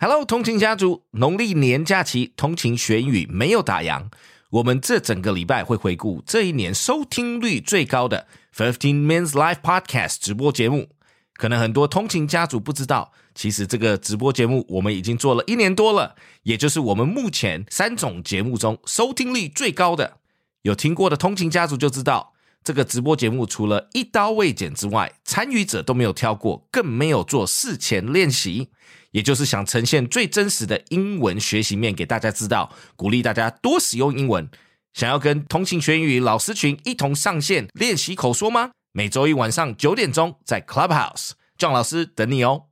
Hello，通勤家族，农历年假期通勤学英语没有打烊。我们这整个礼拜会回顾这一年收听率最高的 Fifteen Minutes Live Podcast 直播节目。可能很多通勤家族不知道，其实这个直播节目我们已经做了一年多了，也就是我们目前三种节目中收听率最高的。有听过的通勤家族就知道，这个直播节目除了一刀未剪之外，参与者都没有挑过，更没有做事前练习。也就是想呈现最真实的英文学习面给大家知道，鼓励大家多使用英文。想要跟通勤学英语老师群一同上线练习口说吗？每周一晚上九点钟在 Clubhouse，John 老师等你哦。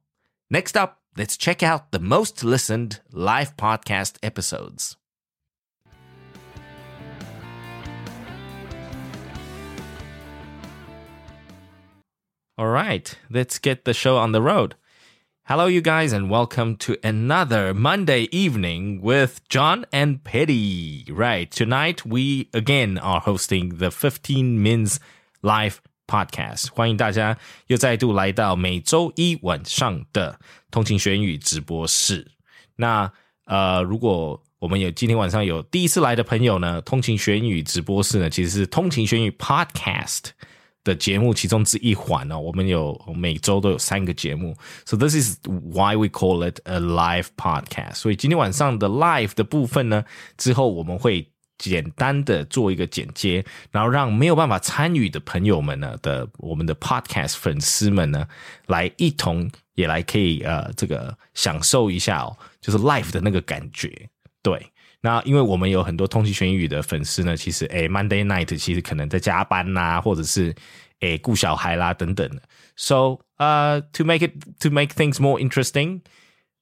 Next up, let's check out the most listened live podcast episodes. All right, let's get the show on the road. Hello, you guys, and welcome to another Monday evening with John and Petty. Right, tonight we again are hosting the 15 Mins Live Podcast. 欢迎大家又再度来到每周一晚上的通勤学英语直播室。那呃，如果我们有今天晚上有第一次来的朋友呢，通勤学英语直播室呢，其实是通勤学英语 Podcast。 的节目其中之一环哦，我们有每周都有三个节目，so this is why we call it a live podcast。所以今天晚上的 live 的部分呢，之后我们会简单的做一个剪接，然后让没有办法参与的朋友们呢的我们的 podcast 粉丝们呢，来一同也来可以呃这个享受一下哦，就是 live 的那个感觉。对，那因为我们有很多通气全语的粉丝呢，其实诶 Monday night 其实可能在加班呐，或者是。诶顾小孩啦等等的。So, uh, to make it to make things more interesting,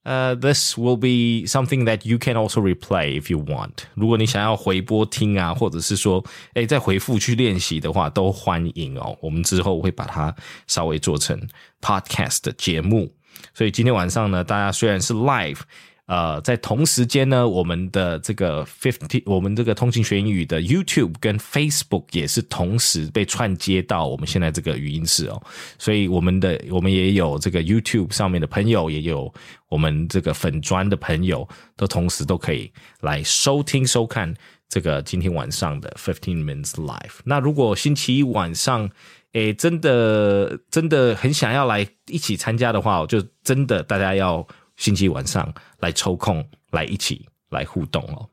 uh, this will be something that you can also replay if you want. 如果你想要回播听啊，或者是说，诶再回复去练习的话，都欢迎哦。我们之后会把它稍微做成 podcast 的节目。所以今天晚上呢，大家虽然是 live。 呃，在同时间呢，我们的这个 fifty，我们这个通勤学英语的 YouTube 跟 Facebook 也是同时被串接到我们现在这个语音室哦，所以我们的我们也有这个 YouTube 上面的朋友，也有我们这个粉砖的朋友，都同时都可以来收听收看这个今天晚上的 fifteen minutes live。那如果星期一晚上，诶，真的真的很想要来一起参加的话，就真的大家要。星期晚上来抽空来一起来互动哦。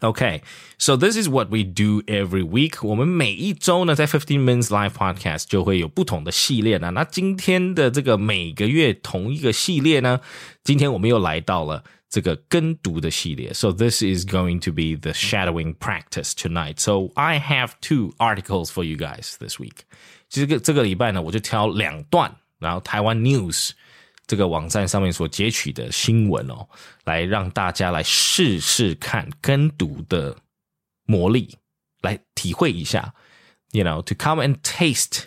Okay, so this is what we do every week. 我们每一周呢，在 Fifteen Minutes Live Podcast 就会有不同的系列呢。那今天的这个每个月同一个系列呢，今天我们又来到了这个跟读的系列。So this is going to be the shadowing practice tonight. So I have two articles for you guys this week. 其实这个这个礼拜呢，我就挑两段，然后台湾 News。 这个网站上面所截取的新闻哦，来让大家来试试看跟读的魔力，来体会一下，you know to come and taste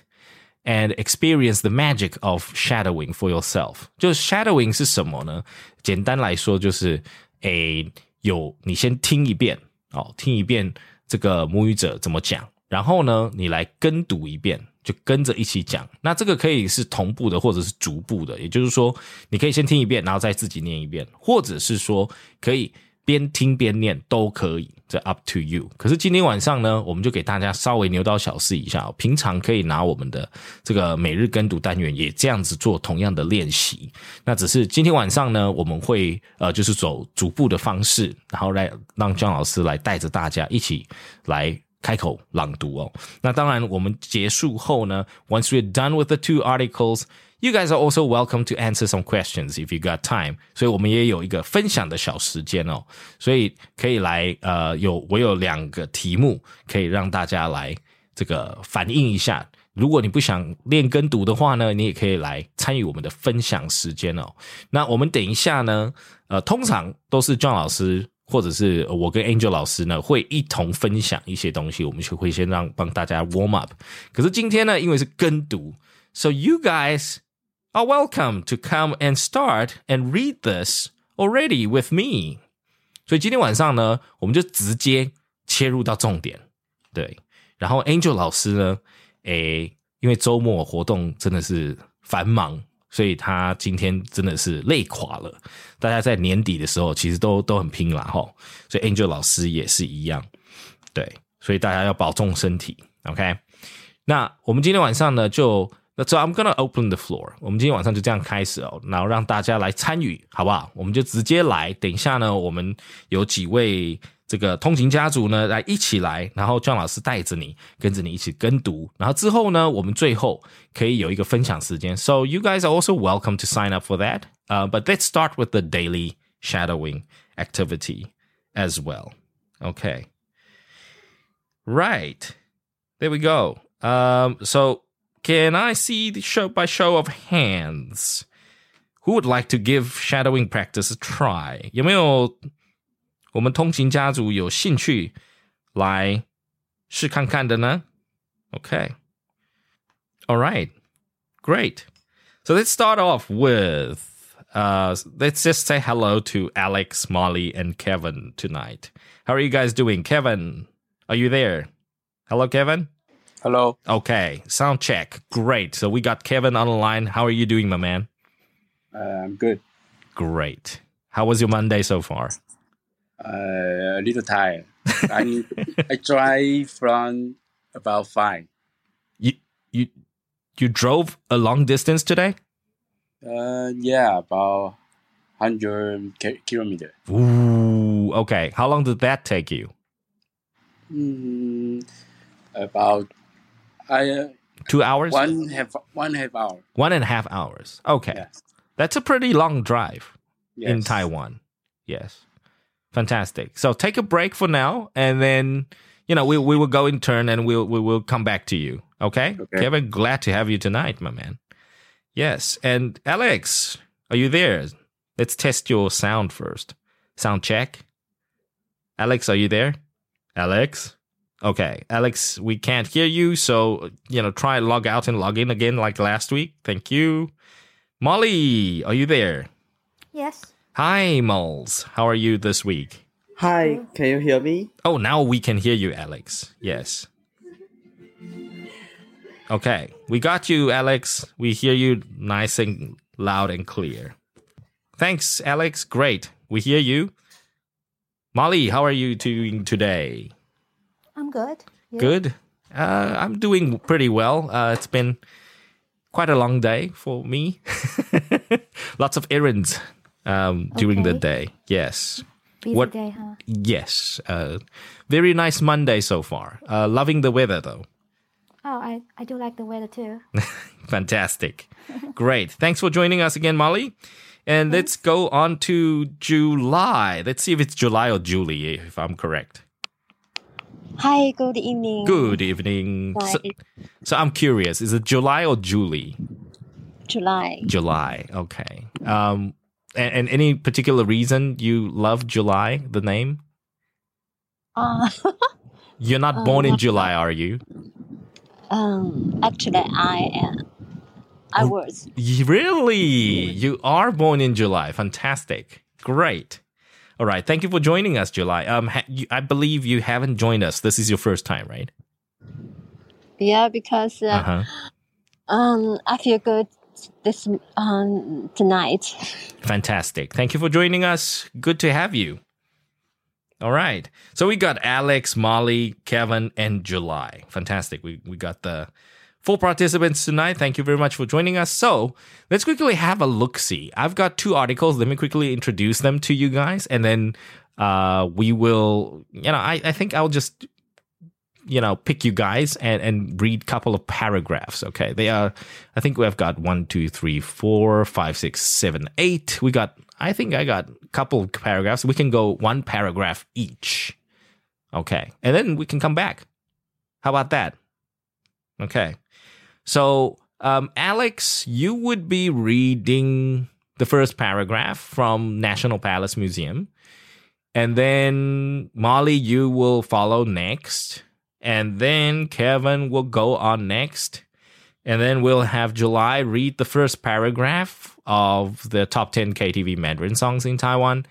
and experience the magic of shadowing for yourself。就 shadowing 是什么呢？简单来说就是，诶，有你先听一遍哦，听一遍这个母语者怎么讲，然后呢，你来跟读一遍。就跟着一起讲，那这个可以是同步的，或者是逐步的。也就是说，你可以先听一遍，然后再自己念一遍，或者是说可以边听边念都可以，这 up to you。可是今天晚上呢，我们就给大家稍微牛刀小试一下，平常可以拿我们的这个每日跟读单元也这样子做同样的练习。那只是今天晚上呢，我们会呃就是走逐步的方式，然后来让姜老师来带着大家一起来。开口朗读哦。那当然，我们结束后呢，once we're done with the two articles。You guys are also welcome to answer some questions if you got time。所以我们也有一个分享的小时间哦，所以可以来呃，有我有两个题目可以让大家来这个反映一下。如果你不想练跟读的话呢，你也可以来参与我们的分享时间哦。那我们等一下呢，呃，通常都是 John 老师。或者是我跟 Angel 老师呢，会一同分享一些东西，我们就会先让帮大家 warm up。可是今天呢，因为是跟读，so you guys are welcome to come and start and read this already with me。所以今天晚上呢，我们就直接切入到重点，对。然后 Angel 老师呢，诶，因为周末活动真的是繁忙。所以他今天真的是累垮了。大家在年底的时候其实都都很拼啦哈，所以 Angel 老师也是一样，对，所以大家要保重身体，OK。那我们今天晚上呢，就那 So I'm gonna open the floor。我们今天晚上就这样开始哦，然后让大家来参与，好不好？我们就直接来。等一下呢，我们有几位这个通勤家族呢，来一起来，然后 John 老师带着你，跟着你一起跟读。然后之后呢，我们最后可以有一个分享时间。So you guys are also welcome to sign up for that. Uh, but let's start with the daily shadowing activity as well. Okay. Right. There we go. Um, so can I see the show by show of hands? Who would like to give shadowing practice a try? 有没有 我们通勤家族有兴趣来试看看的呢？Okay. All right. Great. So let's start off with uh, let's just say hello to Alex, Molly, and Kevin tonight. How are you guys doing? Kevin, are you there? Hello, Kevin. Hello. Okay, sound check. Great. So we got Kevin on the line. How are you doing, my man? Uh, I'm good. Great. How was your Monday so far? Uh, a little tired. I I drive from about five. You you you drove a long distance today? Uh, yeah, about hundred kilometer. Ooh, okay. How long did that take you? Mm, about I uh, two hours. One half one half hour. One and a half hours. Okay, Yes. that's a pretty long drive in Taiwan. Yes, fantastic. So take a break for now, and then you know we we will go in turn, and we'll we will come back to you. Okay, Okay. Kevin, glad to have you tonight, my man. Yes, and Alex, are you there? Let's test your sound first. Sound check. Alex, are you there? Alex? Okay, Alex, we can't hear you, so you know, try log out and log in again like last week. Thank you. Molly, are you there? Yes. Hi, Moles. How are you this week? Hi, can you hear me? Oh, now we can hear you, Alex. Yes. Okay, we got you, Alex. We hear you nice and loud and clear. Thanks, Alex. Great. We hear you. Molly, how are you doing today? I'm good. You? Good. Uh, I'm doing pretty well. Uh, it's been quite a long day for me. Lots of errands um, during the day. Yes. Busy what- day, huh? Yes. Uh, very nice Monday so far. Uh, loving the weather though. Oh, I, I do like the weather too. Fantastic. Great. Thanks for joining us again, Molly. And let's go on to July. Let's see if it's July or Julie, if I'm correct. Hi, good evening. Good evening. So, so I'm curious, is it July or Julie? July. July. Okay. Um, and, and any particular reason you love July, the name? Uh, You're not born in Uh, July, are you? um, actually, I am. I Oh. was. Really? You are born in July. Fantastic. Great. All right. Thank you for joining us, July. Um, ha- you, I believe you haven't joined us. This is your first time, right? Yeah, because uh, Uh-huh. um, I feel good this um tonight. Fantastic. Thank you for joining us. Good to have you. All right. So we got Alex, Molly, Kevin, and July. Fantastic. We we got the full participants tonight. Thank you very much for joining us. So let's quickly have a look see. I've got two articles. Let me quickly introduce them to you guys, and then uh, we will. You know, I I think I'll just you know pick you guys and and read a couple of paragraphs okay? They are i think we've got one two three four five six seven eight. We got i think i got a couple of paragraphs. We can go one paragraph each okay? And then we can come back. How about that? Okay. So um alex you would be reading the first paragraph from national palace museum. And then Molly, you will follow next. And then Kevin will go on next. And then we'll have July read the first paragraph of the top 10 KTV Mandarin songs in Taiwan.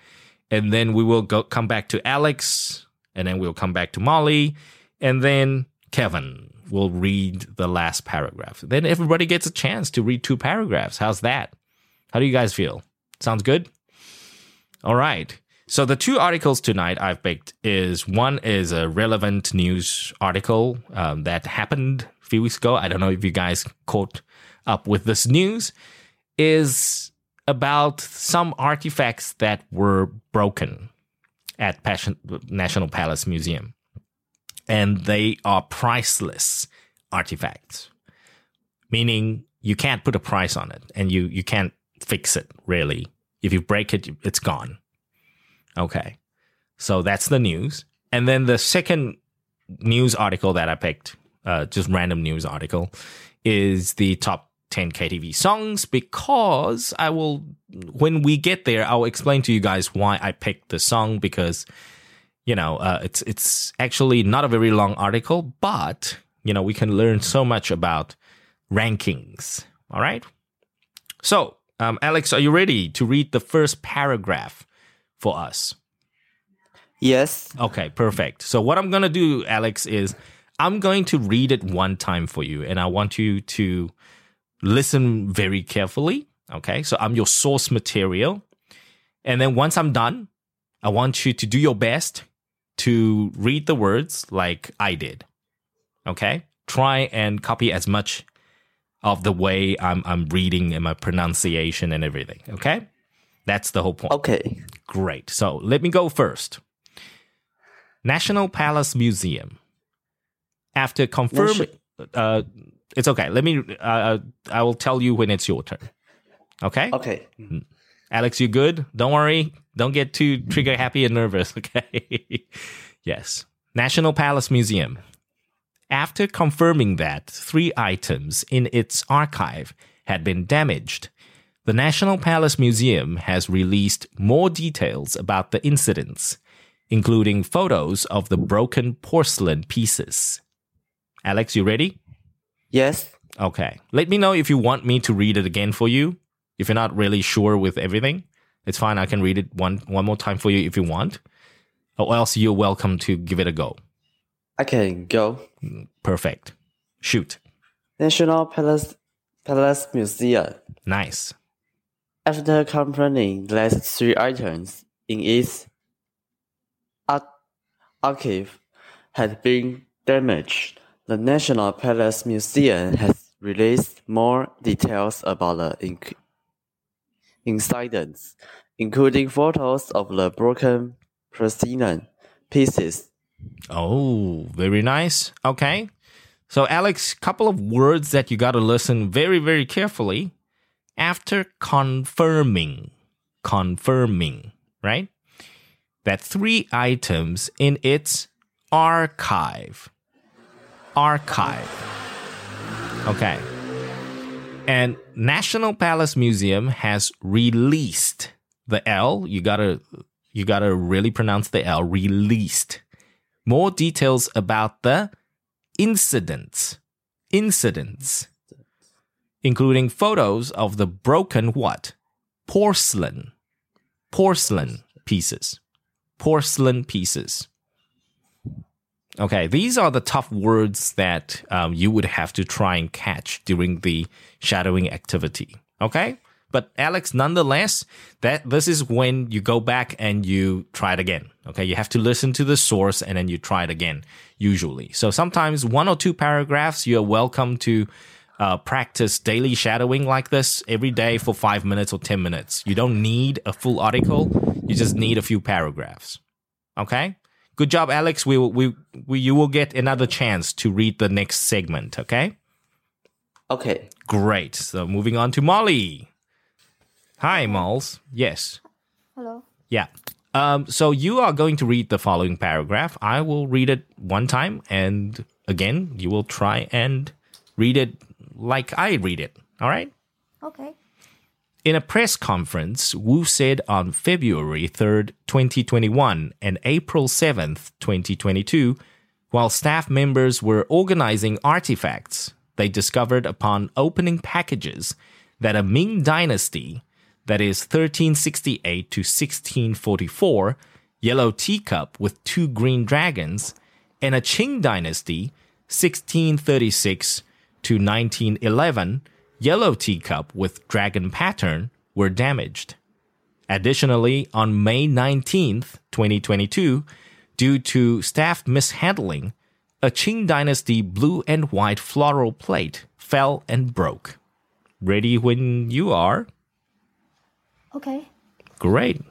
And then we will go come back to Alex. And then we'll come back to Molly. And then Kevin will read the last paragraph. Then everybody gets a chance to read two paragraphs. How's that? How do you guys feel? Sounds good? All right. So the two articles tonight I've picked is one is a relevant news article um, that happened a few weeks ago. I don't know if you guys caught up with this news. Is about some artifacts that were broken at Passion, National Palace Museum, and they are priceless artifacts, meaning you can't put a price on it, and you you can't fix it really. If you break it, it's gone. Okay. So that's the news. And then the second news article that I picked, uh, just random news article, is the top 10 KTV songs because I will, when we get there, I'll explain to you guys why I picked the song because, you know, uh, it's, it's actually not a very long article, but, you know, we can learn so much about rankings. All right. So, um, Alex, are you ready to read the first paragraph for us? Yes. Okay, perfect. So what I'm going to do, Alex, is I'm going to read it one time for you, and I want you to listen very carefully. Okay, so I'm your source material. And then once I'm done, I want you to do your best to read the words like I did. Okay, try and copy as much of the way I'm, I'm reading and my pronunciation and everything. Okay, that's the whole point. Okay. Great. So let me go first. National Palace Museum. After confirming, uh, it's okay. Let me. Uh, I will tell you when it's your turn. Okay. Okay. Alex, you good? Don't worry. Don't get too trigger happy and nervous. Okay. yes. National Palace Museum. After confirming that three items in its archive had been damaged, the National Palace Museum has released more details about the incidents, including photos of the broken porcelain pieces. Alex, you ready? Yes. Okay. Let me know if you want me to read it again for you. If you're not really sure with everything, it's fine. I can read it one one more time for you if you want. Or else you're welcome to give it a go. I can go. Perfect. Shoot. National Palace Palace Museum. Nice. After confirming that three items in its ar- archive had been damaged, the National Palace Museum has released more details about the inc- incidents, including photos of the broken porcelain pieces. Oh, very nice. Okay. So, Alex, couple of words that you got to listen very, very carefully. After confirming, confirming, right? That three items in its archive. Archive. Okay. And National Palace Museum has released the L. You gotta, you gotta really pronounce the L. Released more details about the incidents. Incidents. Including photos of the broken what? Porcelain. Porcelain pieces. Porcelain pieces. Okay, these are the tough words that um, you would have to try and catch during the shadowing activity. Okay? But Alex, nonetheless, that this is when you go back and you try it again. Okay, you have to listen to the source and then you try it again. Usually, so sometimes one or two paragraphs. You are welcome to uh, practice daily shadowing like this every day for five minutes or ten minutes. You don't need a full article. You just need a few paragraphs. Okay. Good job, Alex. We will, we, we you will get another chance to read the next segment. Okay. Okay. Great. So moving on to Molly. Hi, Malls. Yes. Hello. Yeah. Um, so you are going to read the following paragraph. I will read it one time, and again, you will try and read it like I read it. All right? Okay. In a press conference, Wu said on February 3rd, 2021 and April 7th, 2022, while staff members were organizing artifacts, they discovered upon opening packages that a Ming dynasty, that is 1368 to 1644, yellow teacup with two green dragons, and a Qing dynasty, 1636 to 1911 yellow teacup with dragon pattern were damaged. Additionally, on May 19, 2022, due to staff mishandling, a Qing Dynasty blue and white floral plate fell and broke. Ready when you are? Okay. Great.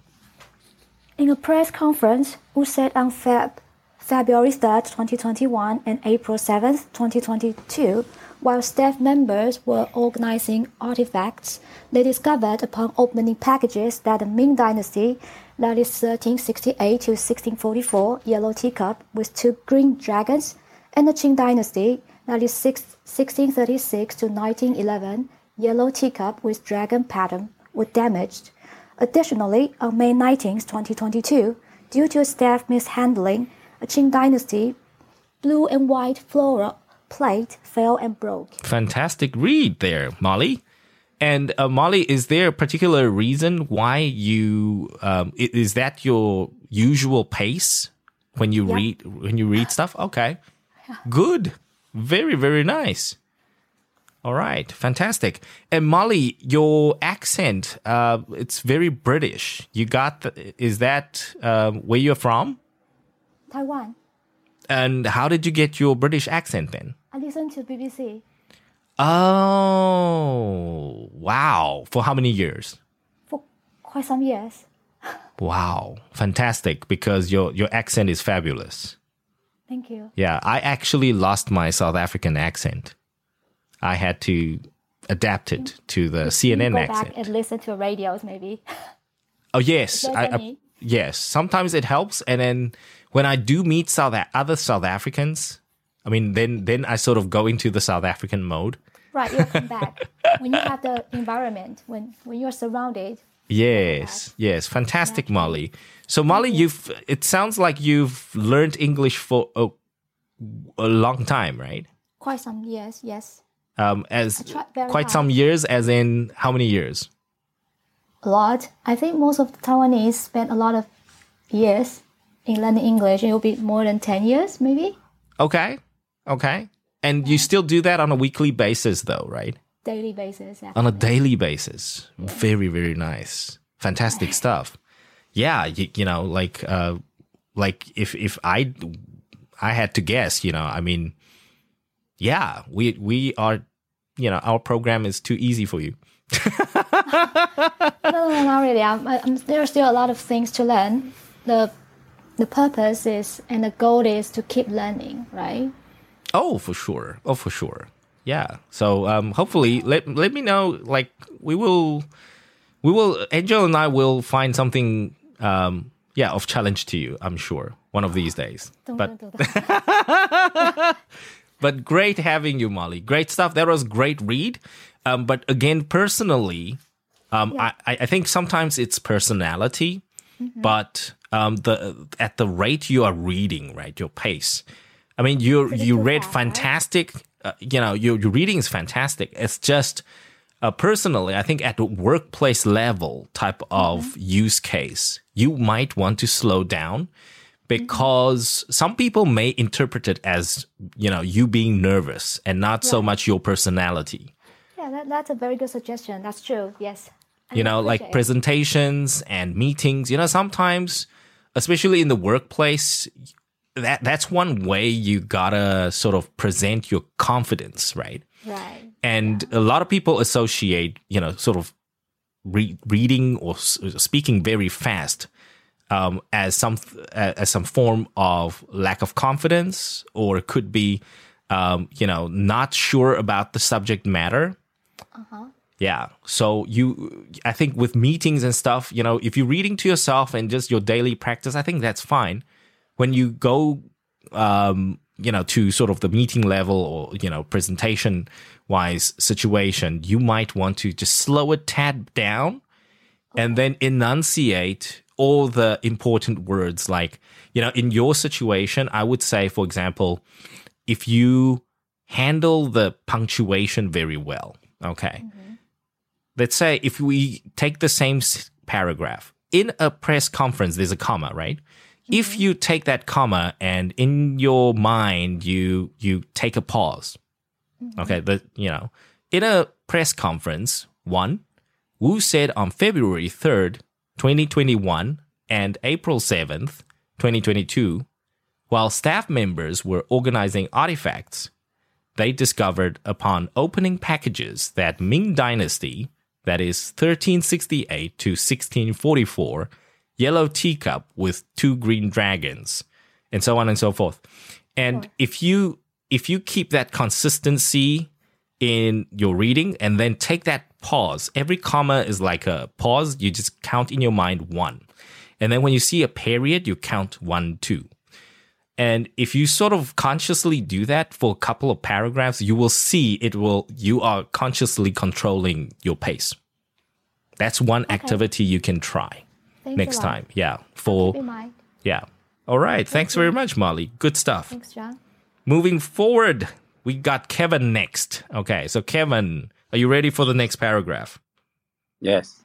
In a press conference, Wu said on Feb, February 3, 2021 and April 7, 2022, while staff members were organizing artifacts, they discovered upon opening packages that the Ming Dynasty, that is 1368 to 1644, yellow teacup with two green dragons, and the Qing Dynasty, that is 1636 to 1911, yellow teacup with dragon pattern, were damaged. Additionally, on May 19, 2022, due to staff mishandling, a Qing Dynasty blue and white floral plate fell and broke. Fantastic read there, Molly. And uh, Molly, is there a particular reason why you um, is that your usual pace when you Yeah. read when you read stuff? Okay, good, very very nice. All right, fantastic. And Molly, your accent uh, it's very British. You got the, is that um, where you're from? Taiwan. And how did you get your British accent then? I listened to BBC Oh, wow. For how many years? for quite some years. Wow. Fantastic because your your accent is fabulous. Thank you. Yeah, I actually lost my South African accent. I had to adapt it to the CNN go accent. back and listen to radios, maybe. Oh yes, I, I- yes. Sometimes it helps, and then when I do meet South other South Africans, I mean, then then I sort of go into the South African mode. right, you'll come back when you have the environment, when when you're surrounded. Yes, yes, fantastic, Molly. So, Molly, you've it sounds like you've learned English for a, a long time, right? Quite some years, yes. Um, as quite hard. some years, as in how many years? A lot. I think most of the Taiwanese spend a lot of years in learning English. It will be more than 10 years, maybe? Okay, okay, and you still do that on a weekly basis, though, right? Daily basis. Yeah. On a daily basis. Very, very nice, fantastic stuff. Yeah, you, you know, like, uh, like if if I I had to guess, you know, I mean, yeah, we we are, you know, our program is too easy for you. no, no, not really. I'm, I'm, there are still a lot of things to learn. The the purpose is and the goal is to keep learning, right? Oh, for sure. Oh, for sure. Yeah. So um, hopefully, let let me know. Like we will, we will. Angel and I will find something. Um, yeah, of challenge to you. I'm sure one of these days. Don't, But that. but great having you, Molly. Great stuff. That was great read. Um, but again, personally, um, I, I I think sometimes it's personality, but um, the at the rate you are reading, right, your pace. I mean, you you read fantastic. Uh, you know, your your reading is fantastic. It's just uh, personally, I think at the workplace level type of Mm-hmm. use case, you might want to slow down because some people may interpret it as you know you being nervous and not so much your personality yeah, that, that's a very good suggestion. That's true. Yes. I you know like presentations and meetings you know sometimes especially in the workplace that that's one way you gotta sort of present your confidence right? Right. and a lot of people associate you know sort of re- reading or s- speaking very fast um, as some as some form of lack of confidence or it could be um, you know not sure about the subject matter yeah. So you i think with meetings and stuff you know if you're reading to yourself and just your daily practice i think that's fine. When you go um you know to sort of the meeting level or you know presentation wise situation you might want to just slow it tad down and then enunciate all the important words. Like you know in your situation i would say for example if you handle the punctuation very well okay let's say if we take the same paragraph. In a press conference there's a comma right? Mm-hmm. If you take that comma and in your mind you you take a pause, mm-hmm. okay, the you know, in a press conference, one, Wu said on February third, twenty twenty one, and April seventh, twenty twenty two, while staff members were organizing artifacts, they discovered upon opening packages that Ming Dynasty, that is 1368 to 1644, yellow teacup with two green dragons, and so on and so forth. And if you if you keep that consistency in your reading and then take that pause, every comma is like a pause. You just count in your mind one. And then when you see a period, you count one, two. And if you sort of consciously do that for a couple of paragraphs, you will see it will, you are consciously controlling your pace. That's one activity you can try Thanks next time. Yeah. For, Keep in mind. yeah. All right. Thanks very much, Molly. Good stuff. Thanks, John. Moving forward, we got Kevin next. Okay. So, Kevin, are you ready for the next paragraph? Yes.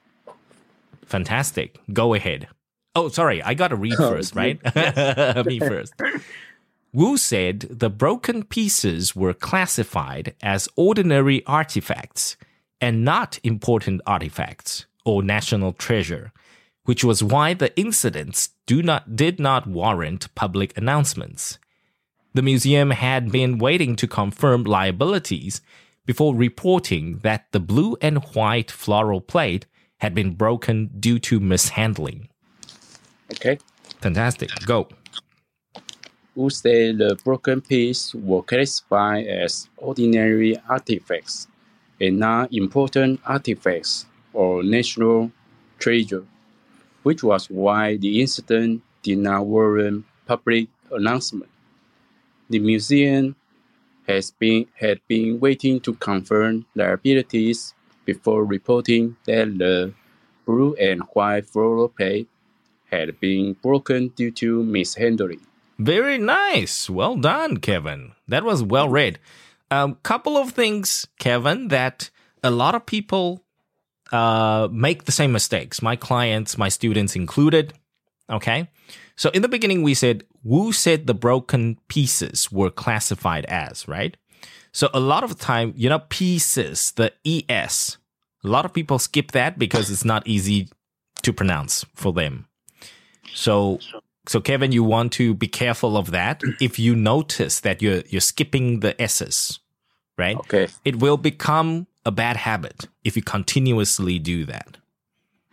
Fantastic. Go ahead. Oh, sorry. I got to read Oh, first, right? Me first. Wu said the broken pieces were classified as ordinary artifacts and not important artifacts or national treasure, which was why the incidents do not did not warrant public announcements. The museum had been waiting to confirm liabilities before reporting that the blue and white floral plate had been broken due to mishandling. Okay. Fantastic. Go. Who said the broken pieces were classified as ordinary artifacts and not important artifacts or national treasure, which was why the incident did not warrant public announcement. The museum has been had been waiting to confirm liabilities before reporting that the blue and white floral plate had been broken due to mishandling. Very nice. Well done, Kevin. That was well read. Um, couple of things, Kevin, that a lot of people uh, make the same mistakes. My clients, my students included. Okay. So in the beginning, we said Wu said the broken pieces were classified as, right? So a lot of time, you know, pieces, the ES, a lot of people skip that because it's not easy to pronounce for them. So so Kevin, you want to be careful of that. If you notice that you're you're skipping the S's, right? Okay. It will become a bad habit if you continuously do that.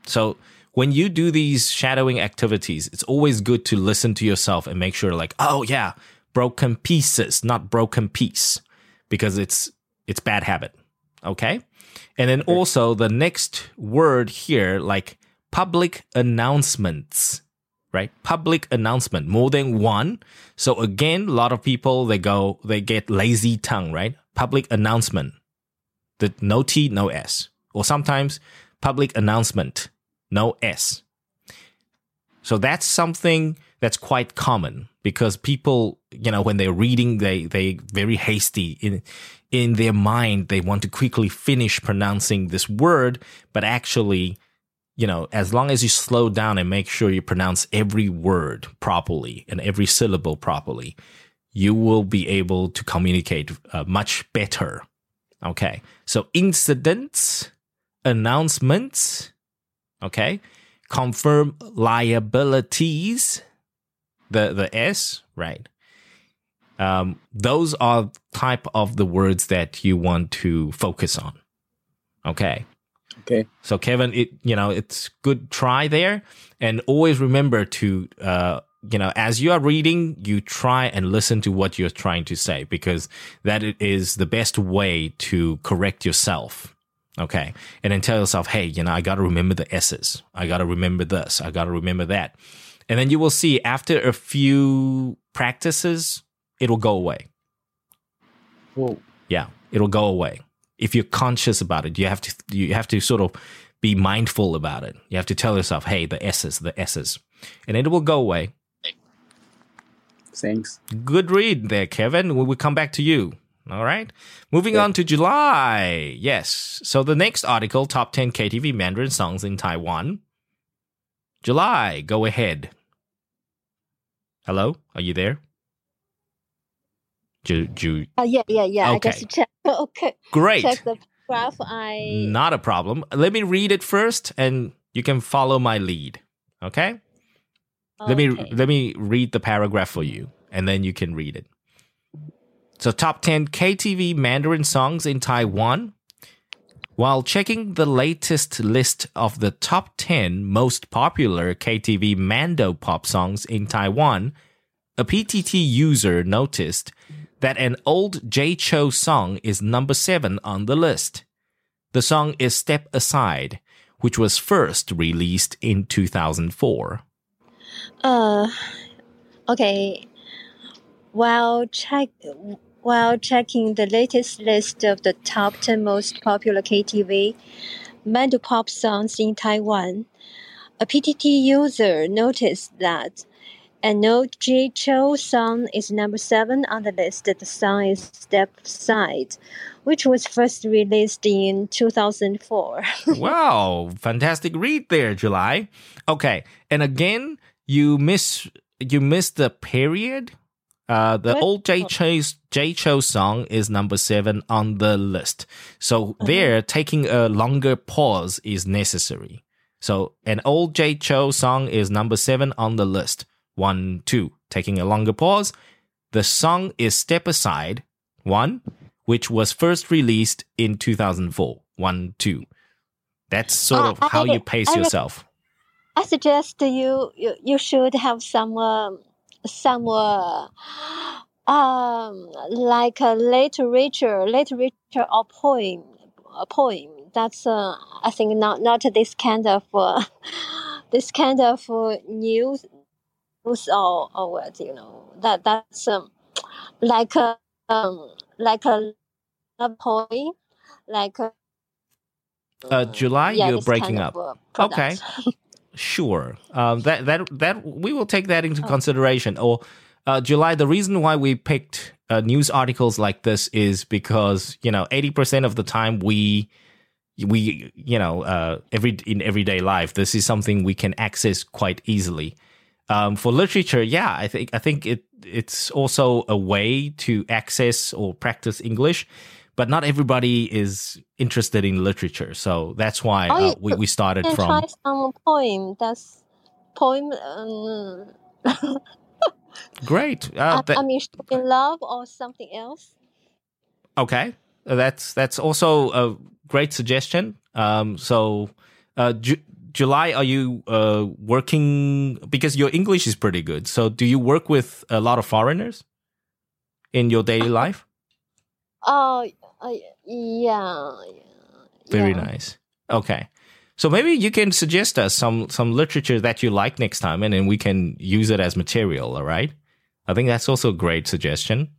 So when you do these shadowing activities, it's always good to listen to yourself and make sure like, oh yeah, broken pieces, not broken piece, because it's it's bad habit. Okay? And then also the next word here, like public announcements right? Public announcement, more than one. So again, a lot of people they go they get lazy tongue, right? Public announcement, the no T, no S, or sometimes public announcement, no S. So that's something that's quite common because people, you know, when they're reading, they they very hasty in in their mind. They want to quickly finish pronouncing this word, but actually you know, as long as you slow down and make sure you pronounce every word properly and every syllable properly, you will be able to communicate uh, much better. Okay. So incidents, announcements, okay, confirm liabilities, the, the S, right? Um, those are type of the words that you want to focus on. Okay. Okay. So Kevin, it you know it's good try there, and always remember to uh you know as you are reading, you try and listen to what you're trying to say because that is the best way to correct yourself. Okay, and then tell yourself, hey, you know, I got to remember the S's. I got to remember this. I got to remember that, and then you will see after a few practices, it'll go away. Oh, Yeah, it'll go away. If you're conscious about it, you have to you have to sort of be mindful about it. You have to tell yourself, "Hey, the S's, the S's," and it will go away. thanks. Good read there, Kevin. We will come back to you. All right. Moving on to July. Yes. So the next article, top 10 KTV Mandarin songs in Taiwan. July, go ahead. Hello, are you there? Ju, Ju, Uh, yeah, yeah, yeah. Okay. I just check. Okay. great. Check the graph. I. Not a problem. Let me read it first and you can follow my lead. Okay? Let me let me read the paragraph for you and then you can read it. So top 10 KTV Mandarin songs in Taiwan. While checking the latest list of the top 10 most popular KTV Mando pop songs in Taiwan, a PTT user noticed that an old Jay Chou song is number 7 on the list. The song is Step Aside, which was first released in 2004. Uh, okay. While check while checking the latest list of the top ten most popular KTV Mandopop songs in Taiwan, a PTT user noticed that an old Jay Chou song is number seven on the list. The song is Step Side, which was first released in 2004. wow, fantastic read there, July. Okay, and again, you miss you missed the period. Uh, the What? old Jay Chou's Jay Chou song is number seven on the list. So there, taking a longer pause is necessary. So an old Jay Chou song is number seven on the list. One, two. Taking a longer pause. The song is Step Aside, one, which was first released in 2004. One, two. That's sort Ah, of how you pace I yourself. I suggest you you, you should have some um, some uh, um like a literature literature or poem a poem that's uh, I think not not this kind of uh, this kind of uh, or or what you know that that's um, like a um like a, a poem like a, Uh, July, yeah, you're breaking kind up. of, uh, Okay. Sure. Um, that that that we will take that into consideration. Or uh, July, the reason why we picked uh, news articles like this is because you know eighty percent of the time we we you know uh, every in everyday life this is something we can access quite easily. Um, for literature, yeah, I think I think it it's also a way to access or practice English. But not everybody is interested in literature, so that's why Oh, uh, we, we started from try some poem. That's poem. Um, Great. I, Uh, that- I mean, in love or something else. okay, that's that's also a great suggestion. Um, so, uh, July, are you uh, working because your English is pretty good? So, do you work with a lot of foreigners in your daily life? Oh, uh, yeah. yeah. Very yeah. nice. Okay. So maybe you can suggest us some some literature that you like next time, and then we can use it as material. All right. I think that's also a great suggestion.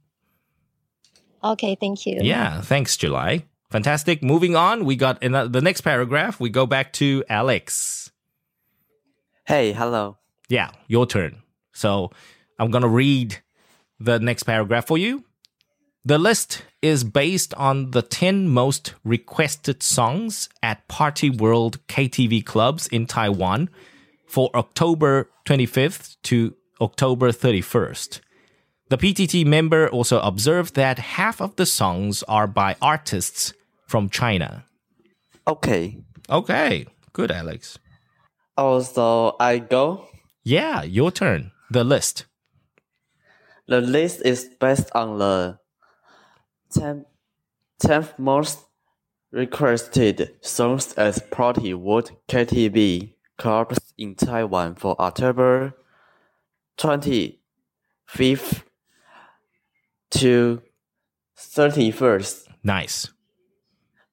Okay, thank you. Yeah, thanks, July. Fantastic. Moving on, we got in the next paragraph. We go back to Alex. Hey, hello. Yeah, your turn. So I'm gonna read the next paragraph for you. The list is based on the 10 most requested songs at Party World KTV clubs in Taiwan for October 25th to October 31st. The PTT member also observed that half of the songs are by artists from China. Okay. Okay, good, Alex. Also, I go. Yeah, your turn. The list. The list is based on the 10, 10th most requested songs at Party World KTV clubs in Taiwan for October 25th to 31st. Nice.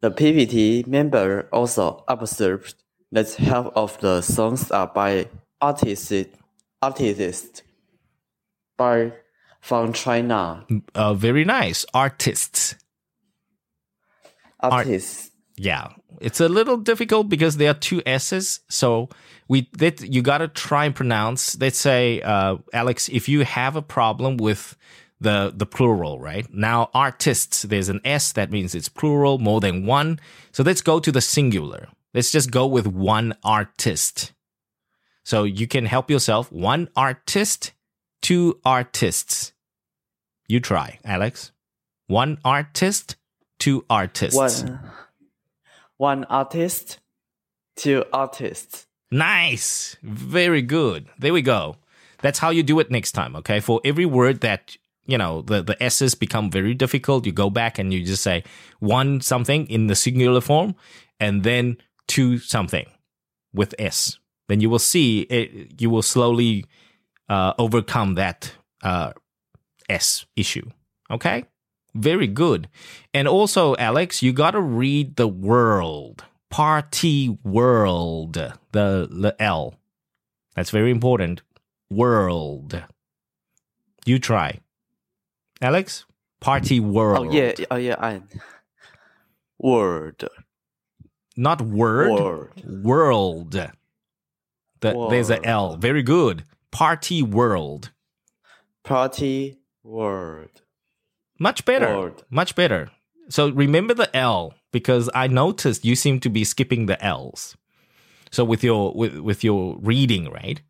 The PPT member also observed that half of the songs are by artists, artists by from China. Uh, very nice. Artists. Artists. Yeah, it's a little difficult because there are two S's. So we that you gotta try and pronounce. Let's say, uh, Alex, if you have a problem with the the plural, right now artists, there's an S that means it's plural, more than one. So let's go to the singular. Let's just go with one artist. So you can help yourself. One artist two artists. You try, Alex. One artist, two artists. One, one artist, two artists. Nice. Very good. There we go. That's how you do it next time, okay? For every word that, you know, the, the S's become very difficult, you go back and you just say one something in the singular form and then two something with S. Then you will see it, you will slowly uh, overcome that uh, S issue. Okay? Very good. And also, Alex, you got to read the world. Party world. The, the L. That's very important. World. You try. Alex? Party world. Oh yeah, oh yeah, I. Word, Not word. word. World. The, There's a L. World. Very good. Party world. Party word. Much better. World. Much better. So remember the L because I noticed you seem to be skipping the L's. So with your with, with your reading, right?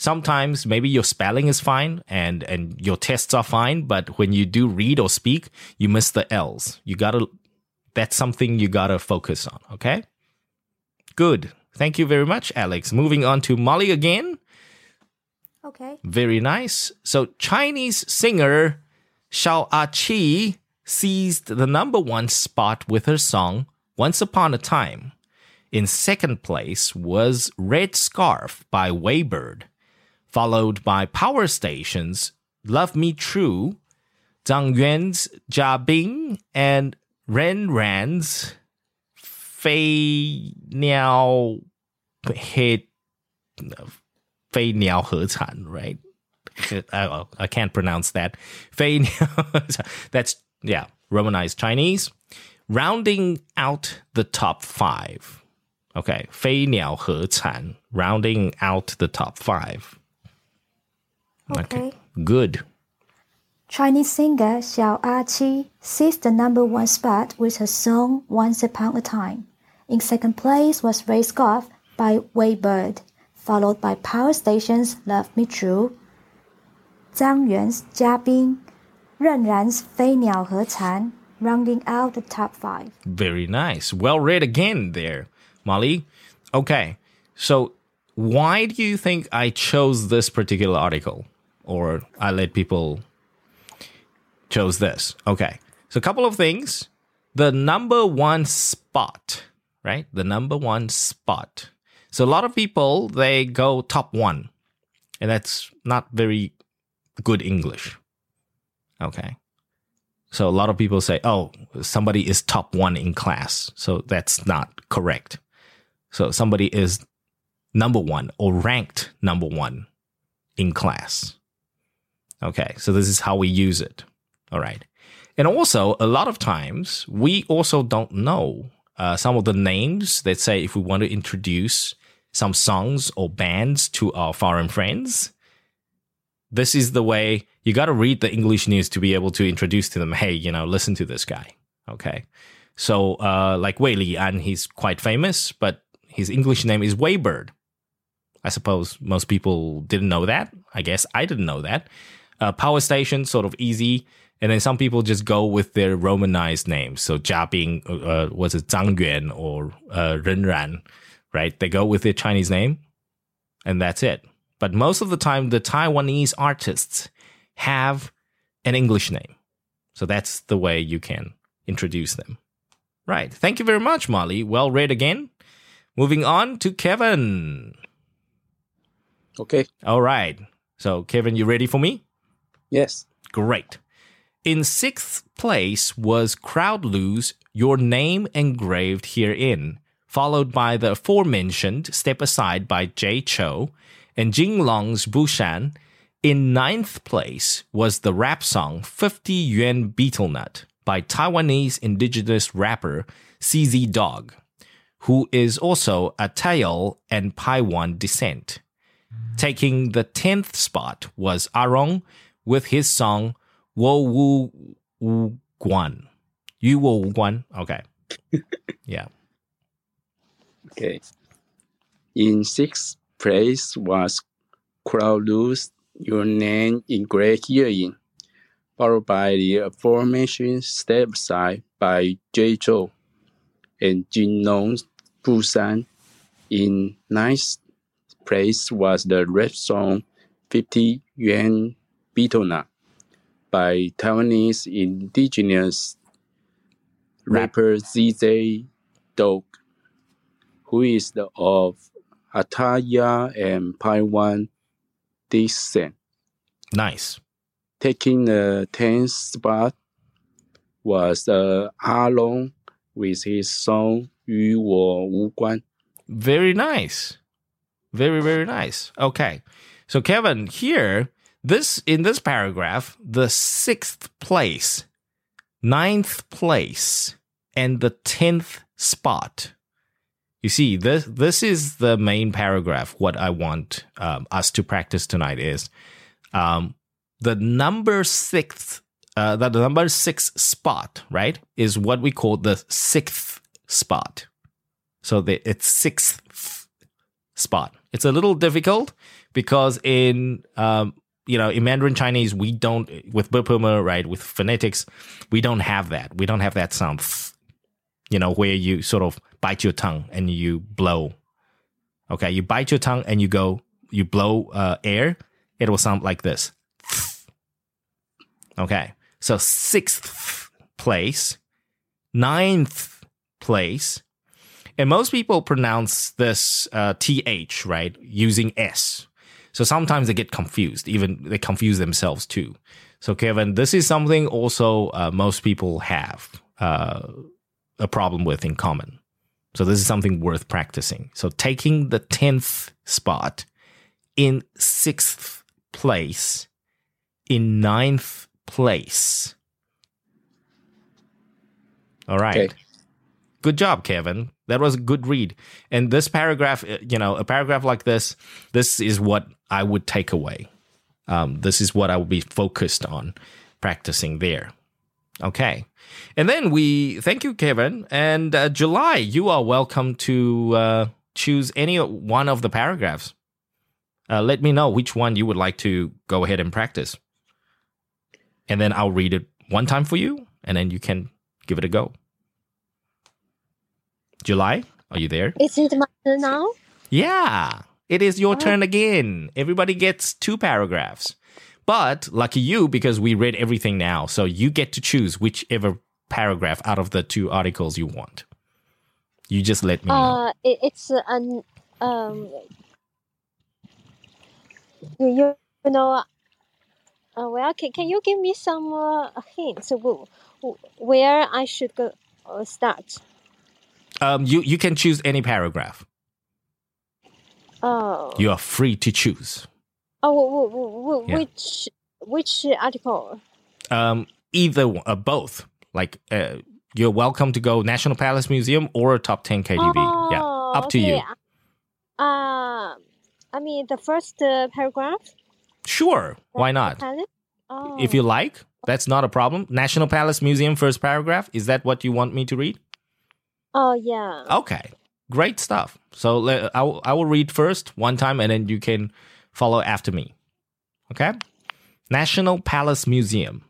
Sometimes maybe your spelling is fine and and your tests are fine, but when you do read or speak, you miss the L's. You got to that's something you got to focus on, okay? Good. Thank you very much, Alex. Moving on to Molly again. Okay. Very nice. So Chinese singer Xiao Achi seized the number one spot with her song Once Upon a Time. In second place was Red Scarf by WeiBird, followed by Power Station's Love Me True, Zhang Yuan's Jia Bing, and Ren Ran's Fei Niao He Fei Niao right? I, I can't pronounce that. Fei Niao. That's, yeah, Romanized Chinese. Rounding out the top five. Okay, Fei Niao He Can, rounding out the top five. Okay. okay. Good. Chinese singer Xiao Achi seized the number one spot with her song Once Upon a Time. In second place was Ray Scott by WeiBird, followed by Power Station's Love Me True, Zhang Yuan's Jia Bing, Ren Ran's Fei Niao He Chan, rounding out the top five. Very nice. Well read again there, Molly. Okay, so why do you think I chose this particular article? Or I let people chose this? Okay, so a couple of things. The number one spot, right? The number one spot. So a lot of people, they go top one, and that's not very good English. Okay. So a lot of people say, oh, somebody is top one in class. So that's not correct. So somebody is number one or ranked number one in class. Okay. So this is how we use it. All right. And also, a lot of times, we also don't know uh, some of the names. Let's say if we want to introduce some songs or bands to our foreign friends, this is the way you got to read the English news to be able to introduce to them, hey, you know, listen to this guy. Okay. So, uh, like Wei Li An, he's quite famous, but his English name is WeiBird. I suppose most people didn't know that. I guess I didn't know that. Uh, Power Station, sort of easy. And then some people just go with their Romanized names. So Jia Bing, uh, was it Zhang Yuan or uh, Ren Ran, right? They go with their Chinese name and that's it. But most of the time, the Taiwanese artists have an English name. So that's the way you can introduce them. Right. Thank you very much, Molly. Well read again. Moving on to Kevin. Okay. All right. So, Kevin, you ready for me? Yes. Great. In sixth place was Crowd Lu's, Your Name Engraved Herein, followed by the aforementioned Step Aside by Jay Chou and Jing Long's Bushan. In ninth place was the rap song 50 Yuan Betel Nut by Taiwanese indigenous rapper CZ Dog, who is also Atayal and Paiwan descent. Mm. Taking the 10th spot was Arong with his song Wo Wu Wu Guan. Yu Wo Wu Guan. Okay. yeah. Okay. In sixth place was Crowd Lu's your name in great hearing, followed by the aforementioned step side by Jay Chou and Jin Long Busan. In ninth place was the rap song 50 Yuan Bitona by Taiwanese indigenous rapper ZZ Dog, who is the, of Ataya and Paiwan descent. Nice. Taking the 10th spot was uh, ah Arlong with his song Yu Wo Wu Guan. Very nice. Very, very nice. Okay. So, Kevin, here this in this paragraph, the sixth place, ninth place, and the tenth spot. You see, this this is the main paragraph. What I want um, us to practice tonight is um, the number sixth, uh, the number six spot, right, is what we call the sixth spot. So the, it's sixth spot. It's a little difficult because in um, you know in Mandarin Chinese we don't with Bopuma right with phonetics we don't have that. We don't have that sound. You know where you sort of bite your tongue and you blow. Okay, you bite your tongue and you go you blow uh, air. It will sound like this. Okay, so sixth place, ninth place, and most people pronounce this uh, th right using s. So sometimes they get confused. Even they confuse themselves too. So Kevin, this is something also uh, most people have uh, a problem with in common. So this is something worth practicing. So taking the tenth spot in sixth place, in ninth place. All right. Okay. Good job, Kevin. That was a good read. And this paragraph, uh, you know, a paragraph like this, this is what I would take away. Um, this is what I will be focused on practicing there. Okay. And then we thank you, Kevin. And uh, July, you are welcome to uh, choose any one of the paragraphs. Uh, let me know which one you would like to go ahead and practice. And then I'll read it one time for you, and then you can give it a go. July, are you there? Is it my turn now? Yeah, it is your turn again. Everybody gets two paragraphs. But lucky you, because we read everything now. So you get to choose whichever paragraph out of the two articles you want. You just let me know. Uh, it, it's an um. You, you know. Uh, well, can, can you give me some uh, hints wh- wh- where I should go uh, start? Um, you, you can choose any paragraph. Oh. You are free to choose. Oh, Yeah. which which article? Um, either one, uh, both. Like, uh, you're welcome to go National Palace Museum or top 10 KTV. yeah, Oh, up to you. okay. Uh, I mean the first uh, paragraph. Sure, why not? Oh. If you like, that's not a problem. National Palace Museum first paragraph. Is that what you want me to read? Oh yeah. Okay, great stuff. So le- I I will read first one time and then you can follow after me. Okay? National Palace Museum.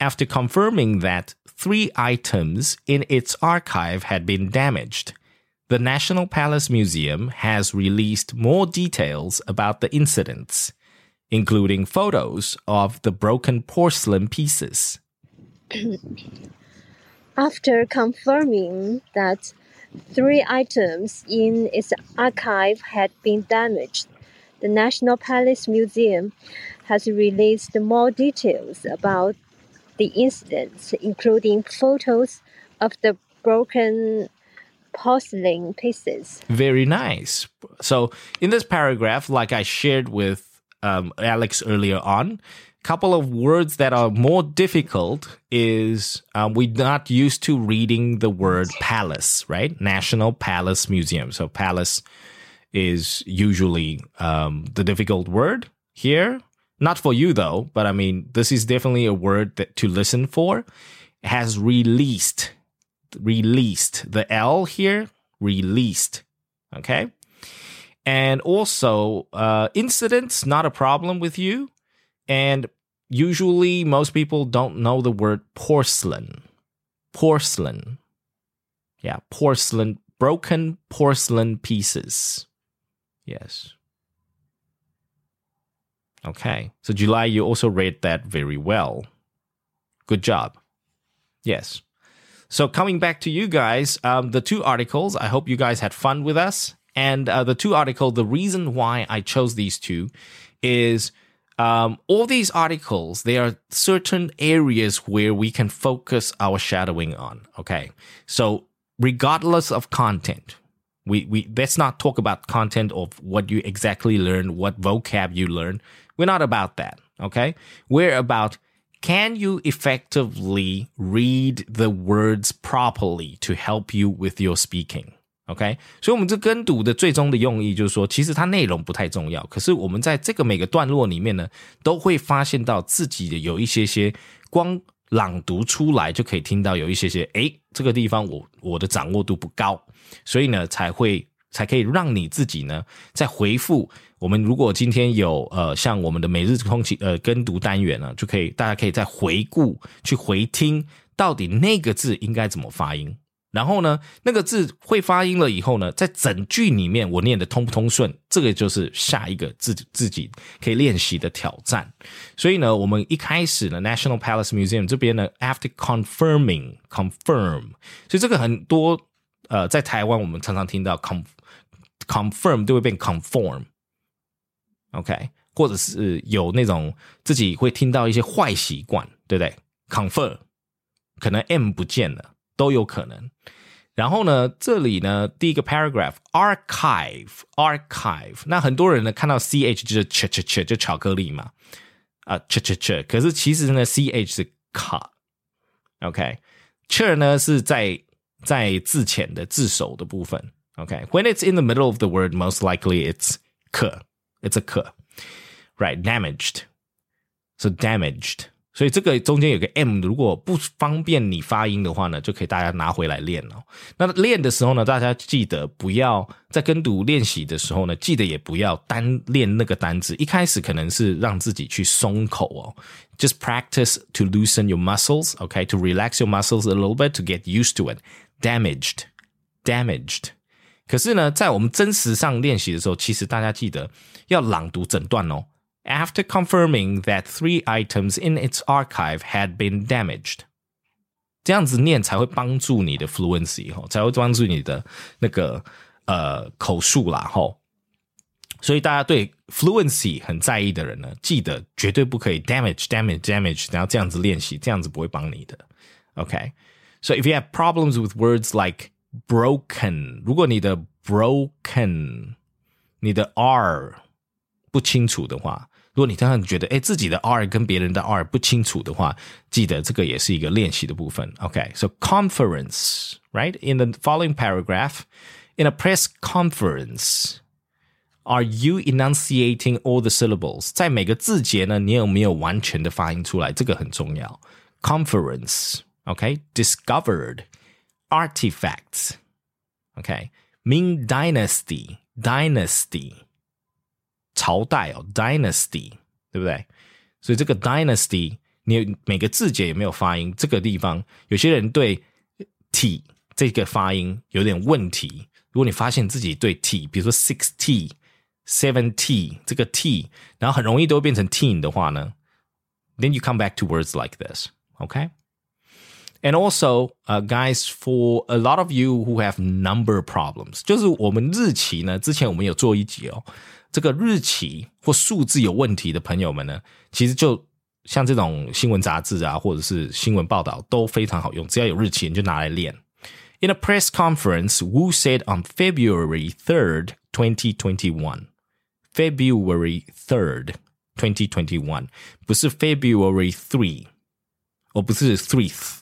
After confirming that three items in its archive had been damaged, the National Palace Museum has released more details about the incidents, including photos of the broken porcelain pieces. After confirming that three items in its archive had been damaged, the National Palace Museum has released more details about the incidents, including photos of the broken porcelain pieces. Very nice. So in this paragraph, like I shared with um, Alex earlier on, couple of words that are more difficult is um, we're not used to reading the word palace, right? National Palace Museum. So palace is usually um, the difficult word here. Not for you though, but I mean, this is definitely a word that to listen for. Has released, released the L here, released. Okay. And also, uh, incidents, not a problem with you. And usually, most people don't know the word porcelain. Porcelain. Yeah, porcelain, broken porcelain pieces. Yes. Okay. So, July, you also read that very well. Good job. Yes. So, coming back to you guys, um, the two articles, I hope you guys had fun with us. And uh, the two articles, the reason why I chose these two is um, all these articles, there are certain areas where we can focus our shadowing on. Okay. So, regardless of content, we, we let's not talk about content of what you exactly learn, what vocab you learn. We're not about that. Okay. We're about can you effectively read the words properly to help you with your speaking? OK，所以，我们这跟读的最终的用意就是说，其实它内容不太重要，可是我们在这个每个段落里面呢，都会发现到自己的有一些些光朗读出来就可以听到有一些些，诶，这个地方我我的掌握度不高，所以呢才会才可以让你自己呢在回复我们。如果今天有呃像我们的每日空气呃跟读单元呢，就可以大家可以再回顾去回听到底那个字应该怎么发音。然后呢，那个字会发音了以后呢，在整句里面我念的通不通顺，这个就是下一个自己自己可以练习的挑战。所以呢，我们一开始呢，National Palace Museum 这边呢，after confirming confirm，所以这个很多呃，在台湾我们常常听到 con confirm 都会变 conform，OK，或者是有那种自己会听到一些坏习惯，对不对？confirm 可能 m 不见了。都有可能。然后呢，这里呢，第一个 paragraph archive archive，那很多人呢看到 ch 就是 ch ch ch 就巧克力嘛，啊 ch ch ch，可是其实呢 ch 是 ch，OK，ch 呢是在在字前的字首的部分，OK，when it's in the middle of the word most likely it's k，it's a k，right，damaged，so damaged。 所以这个中间有个 m，如果不方便你发音的话呢，就可以大家拿回来练哦。那练的时候呢，大家记得不要在跟读练习的时候呢，记得也不要单练那个单字。一开始可能是让自己去松口哦，just practice to loosen your muscles，OK，to relax your muscles a little bit to get used to it。damaged，damaged。可是呢，在我们真实上练习的时候，其实大家记得要朗读整段哦。after confirming that three items in its archive had been damaged。这样子念才会帮助你的 fluency 哈，才会帮助你的那个呃口述啦哈。所以大家对 fluency 很在意的人呢，记得绝对不可以 damage damage damage，然后这样子练习，这样子不会帮你的。OK，so if you have problems with words like broken，如果你的 broken，你的 r 不清楚的话， 如果你常常觉得，哎，自己的 R 跟别人的 R 不清楚的话，记得这个也是一个练习的部分。OK，so conference, right? In the following paragraph, in a press conference, are you enunciating all the syllables? 在每个字节呢，你有没有完全的发音出来？这个很重要。Conference, OK, discovered, 朝代哦，dynasty，对不对？所以这个 dynasty，你每个字节有没有发音？这个地方有些人对 t 这个发音有点问题。如果你发现自己对 t，比如说 six t、seven t 这个 t，然后很容易都变成 teen 的话呢，then you come back to words like this, okay? And also, uh, guys, for a lot of you who have number problems，就是我们日期呢，之前我们有做一集哦。这个日期或数字有问题的朋友们呢，其实就像这种新闻杂志啊，或者是新闻报道都非常好用，只要有日期你就拿来练。In a press conference, Wu said on February 3rd, 2021. February 3rd, 2021，不是 February 3，哦，不是 3th，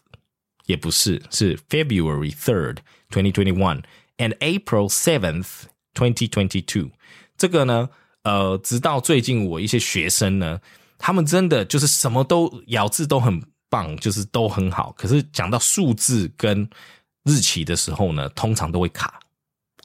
也不是，是 February 3rd, 2021 and April 7th, 2022。 这个呢，呃，直到最近我一些学生呢，他们真的就是什么都咬字都很棒，就是都很好。可是讲到数字跟日期的时候呢，通常都会卡，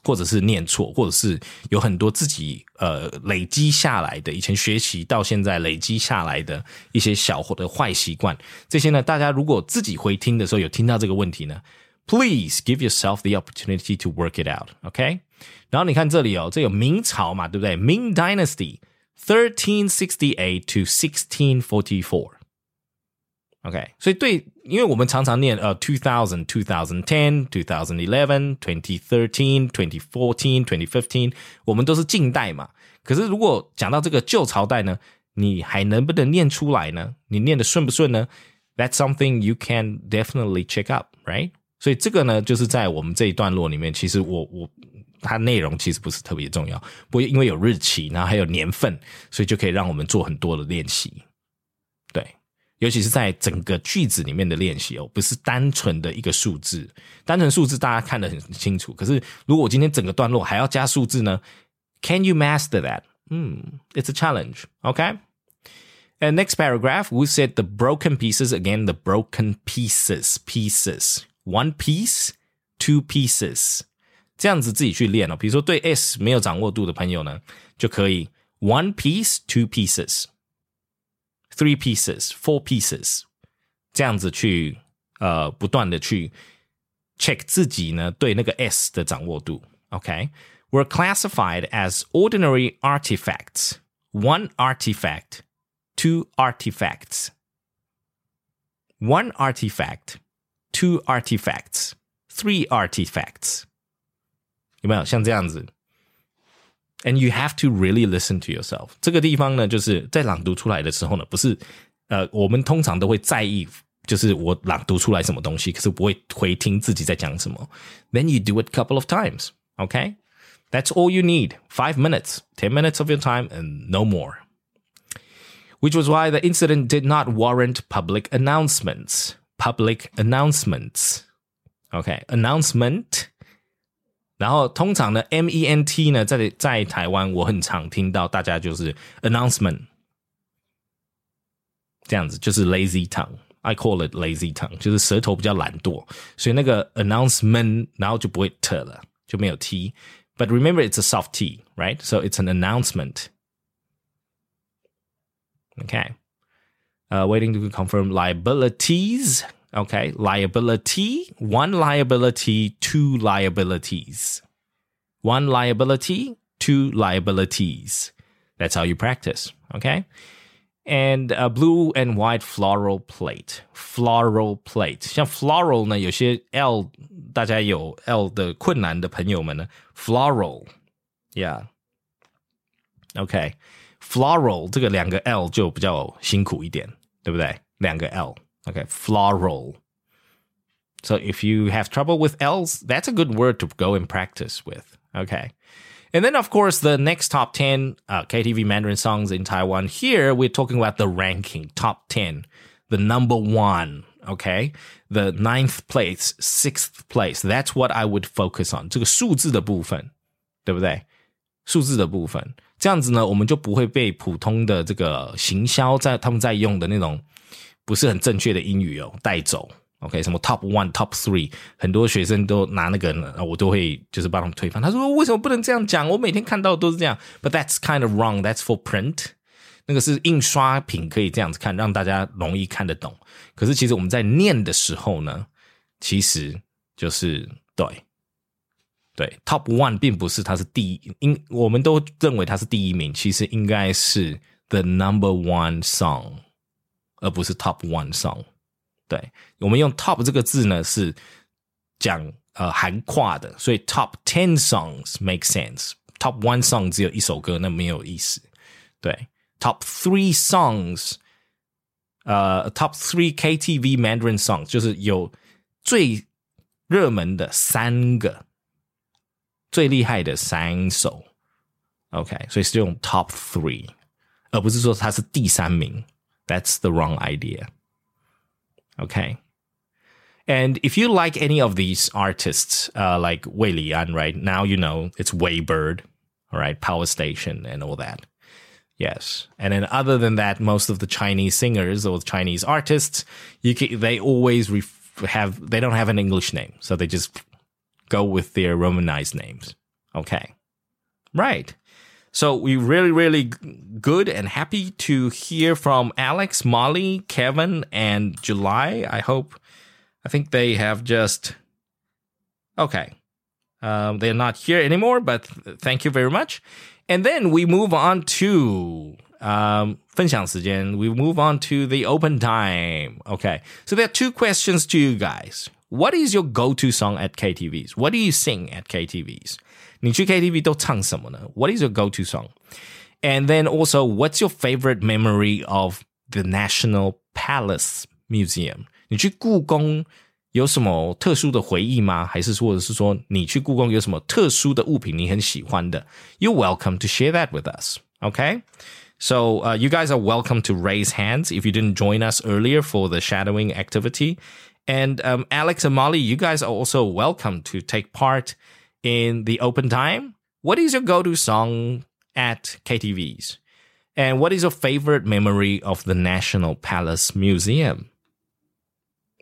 或者是念错，或者是有很多自己呃累积下来的，以前学习到现在累积下来的一些小的坏习惯，这些呢，大家如果自己回听的时候有听到这个问题呢，please give yourself the opportunity to work it out，OK？、然后你看这里哦，这有明朝嘛，对不对？Ming Dynasty thirteen sixty eight to sixteen forty four。OK，所以对，因为我们常常念呃 two thousand, two thousand ten, two thousand eleven, twenty thirteen, twenty fourteen, twenty fifteen，我们都是近代嘛。可是如果讲到这个旧朝代呢，你还能不能念出来呢？你念的顺不顺呢？That's something you can definitely check up, right？所以这个呢，就是在我们这一段落里面，其实我我 它内容其实不是特别重要，不过因为有日期，然后还有年份，所以就可以让我们做很多的练习。对。尤其是在整个句子里面的练习哦，不是单纯的一个数字，单纯数字大家看得很清楚。可是如果我今天整个段落还要加数字呢？Can you master that? 嗯 it's a challenge. Okay. And next paragraph, we said the broken pieces again. The broken pieces, pieces, one piece, two pieces. 这样子自己去练哦。比如说对 s 没有掌握度的朋友呢，就可以 one piece, two pieces。three pieces, four pieces，这样子去呃不断的去 check 自己呢对那个 s 的掌握度。OK，were classified as ordinary artifacts. One artifact, two artifacts. One artifact, two artifacts, three artifacts. 有没有像这样子？and you have to really listen to yourself。这个地方呢，就是在朗读出来的时候呢，不是呃，我们通常都会在意，就是我朗读出来什么东西，可是不会回听自己在讲什么。Then you do it a couple of times, okay? That's all you need. Five minutes, ten minutes of your time, and no more. Which was why the incident did not warrant public announcements. Public announcements. Okay, announcement 然后通常呢，M E N T 呢，在在台湾我很常听到大家就是 announcement 这样子，就是 lazy tongue。I call it lazy tongue，就是舌头比较懒惰，所以那个 announcement 然后就不会 t 了，就没有 t。But remember, it's a soft t, right? So it's an announcement. Okay. Uh, waiting to confirm liabilities. Okay, liability, one liability, two liabilities. One liability, two liabilities. That's how you practice. Okay. And a blue and white floral plate, floral plate，像 floral 呢，有些 L 大家有 L 的困难的朋友们呢，floral，yeah，OK，floral、okay. 这个两个 L 就比较辛苦一点，对不对？两个 L。 Okay, floral. So if you have trouble with L's, that's a good word to go and practice with. Okay. And then, of course, the next top 10 uh, KTV Mandarin songs in Taiwan. Here, we're talking about the ranking, top 10, the number one, okay? The ninth place, sixth place. That's what I would focus on. 这个数字的部分，对不对？数字的部分，这样子呢，我们就不会被普通的这个行销在他们在用的那种 不是很正确的英语哦带走。OK，什么 Top One、Top Three，很多学生都拿那个，我都会就是帮他们推翻。他说为什么不能这样讲？我每天看到都是这样。But that's kind of wrong. That's for print. 那个是印刷品，可以这样子看，让大家容易看得懂。可是其实我们在念的时候呢，其实就是对对，Top One 并不是它是第一，应我们都认为它是第一名，其实应该是 The Number One Song。而不是 top one song。对我们用 top 这个字呢，是讲呃含跨的，所以 top ten songs make sense。top one song 只有一首歌，那没有意思。对，top three songs，呃，top three KTV Mandarin songs 就是有最热门的三个，最厉害的三首。OK，所以是用 top three，而不是说它是第三名。That's the wrong idea. Okay. And if you like any of these artists, uh, like Wei Lian, right now you know it's WeiBird, all right, Power Station, and all that. Yes, and then other than that, most of the Chinese singers or Chinese artists, you can, they always ref- have they don't have an English name, so they just go with their Romanized names. Okay. Right. So we really, really g- good and happy to hear from Alex, Molly, Kevin, and July. I hope, I think they have just, okay. Um, they're not here anymore, but th- thank you very much. And then we move on to um, 分享时间. We move on to the open time. Okay. So there are two questions to you guys. What is your go-to song at KTVs? What do you sing at KTVs? 你去 KTV 都唱什么呢? What is your go-to song? And then also, what's your favorite memory of the National Palace Museum? 你去故宫有什么特殊的回忆吗？还是或者是说你去故宫有什么特殊的物品你很喜欢的？You're welcome to share that with us. Okay. So uh, you guys are welcome to raise hands if you didn't join us earlier for the shadowing activity. And um, Alex and Molly, you guys are also welcome to take part in the open time. What is your go-to song at KTVs? And what is your favorite memory of the National Palace Museum?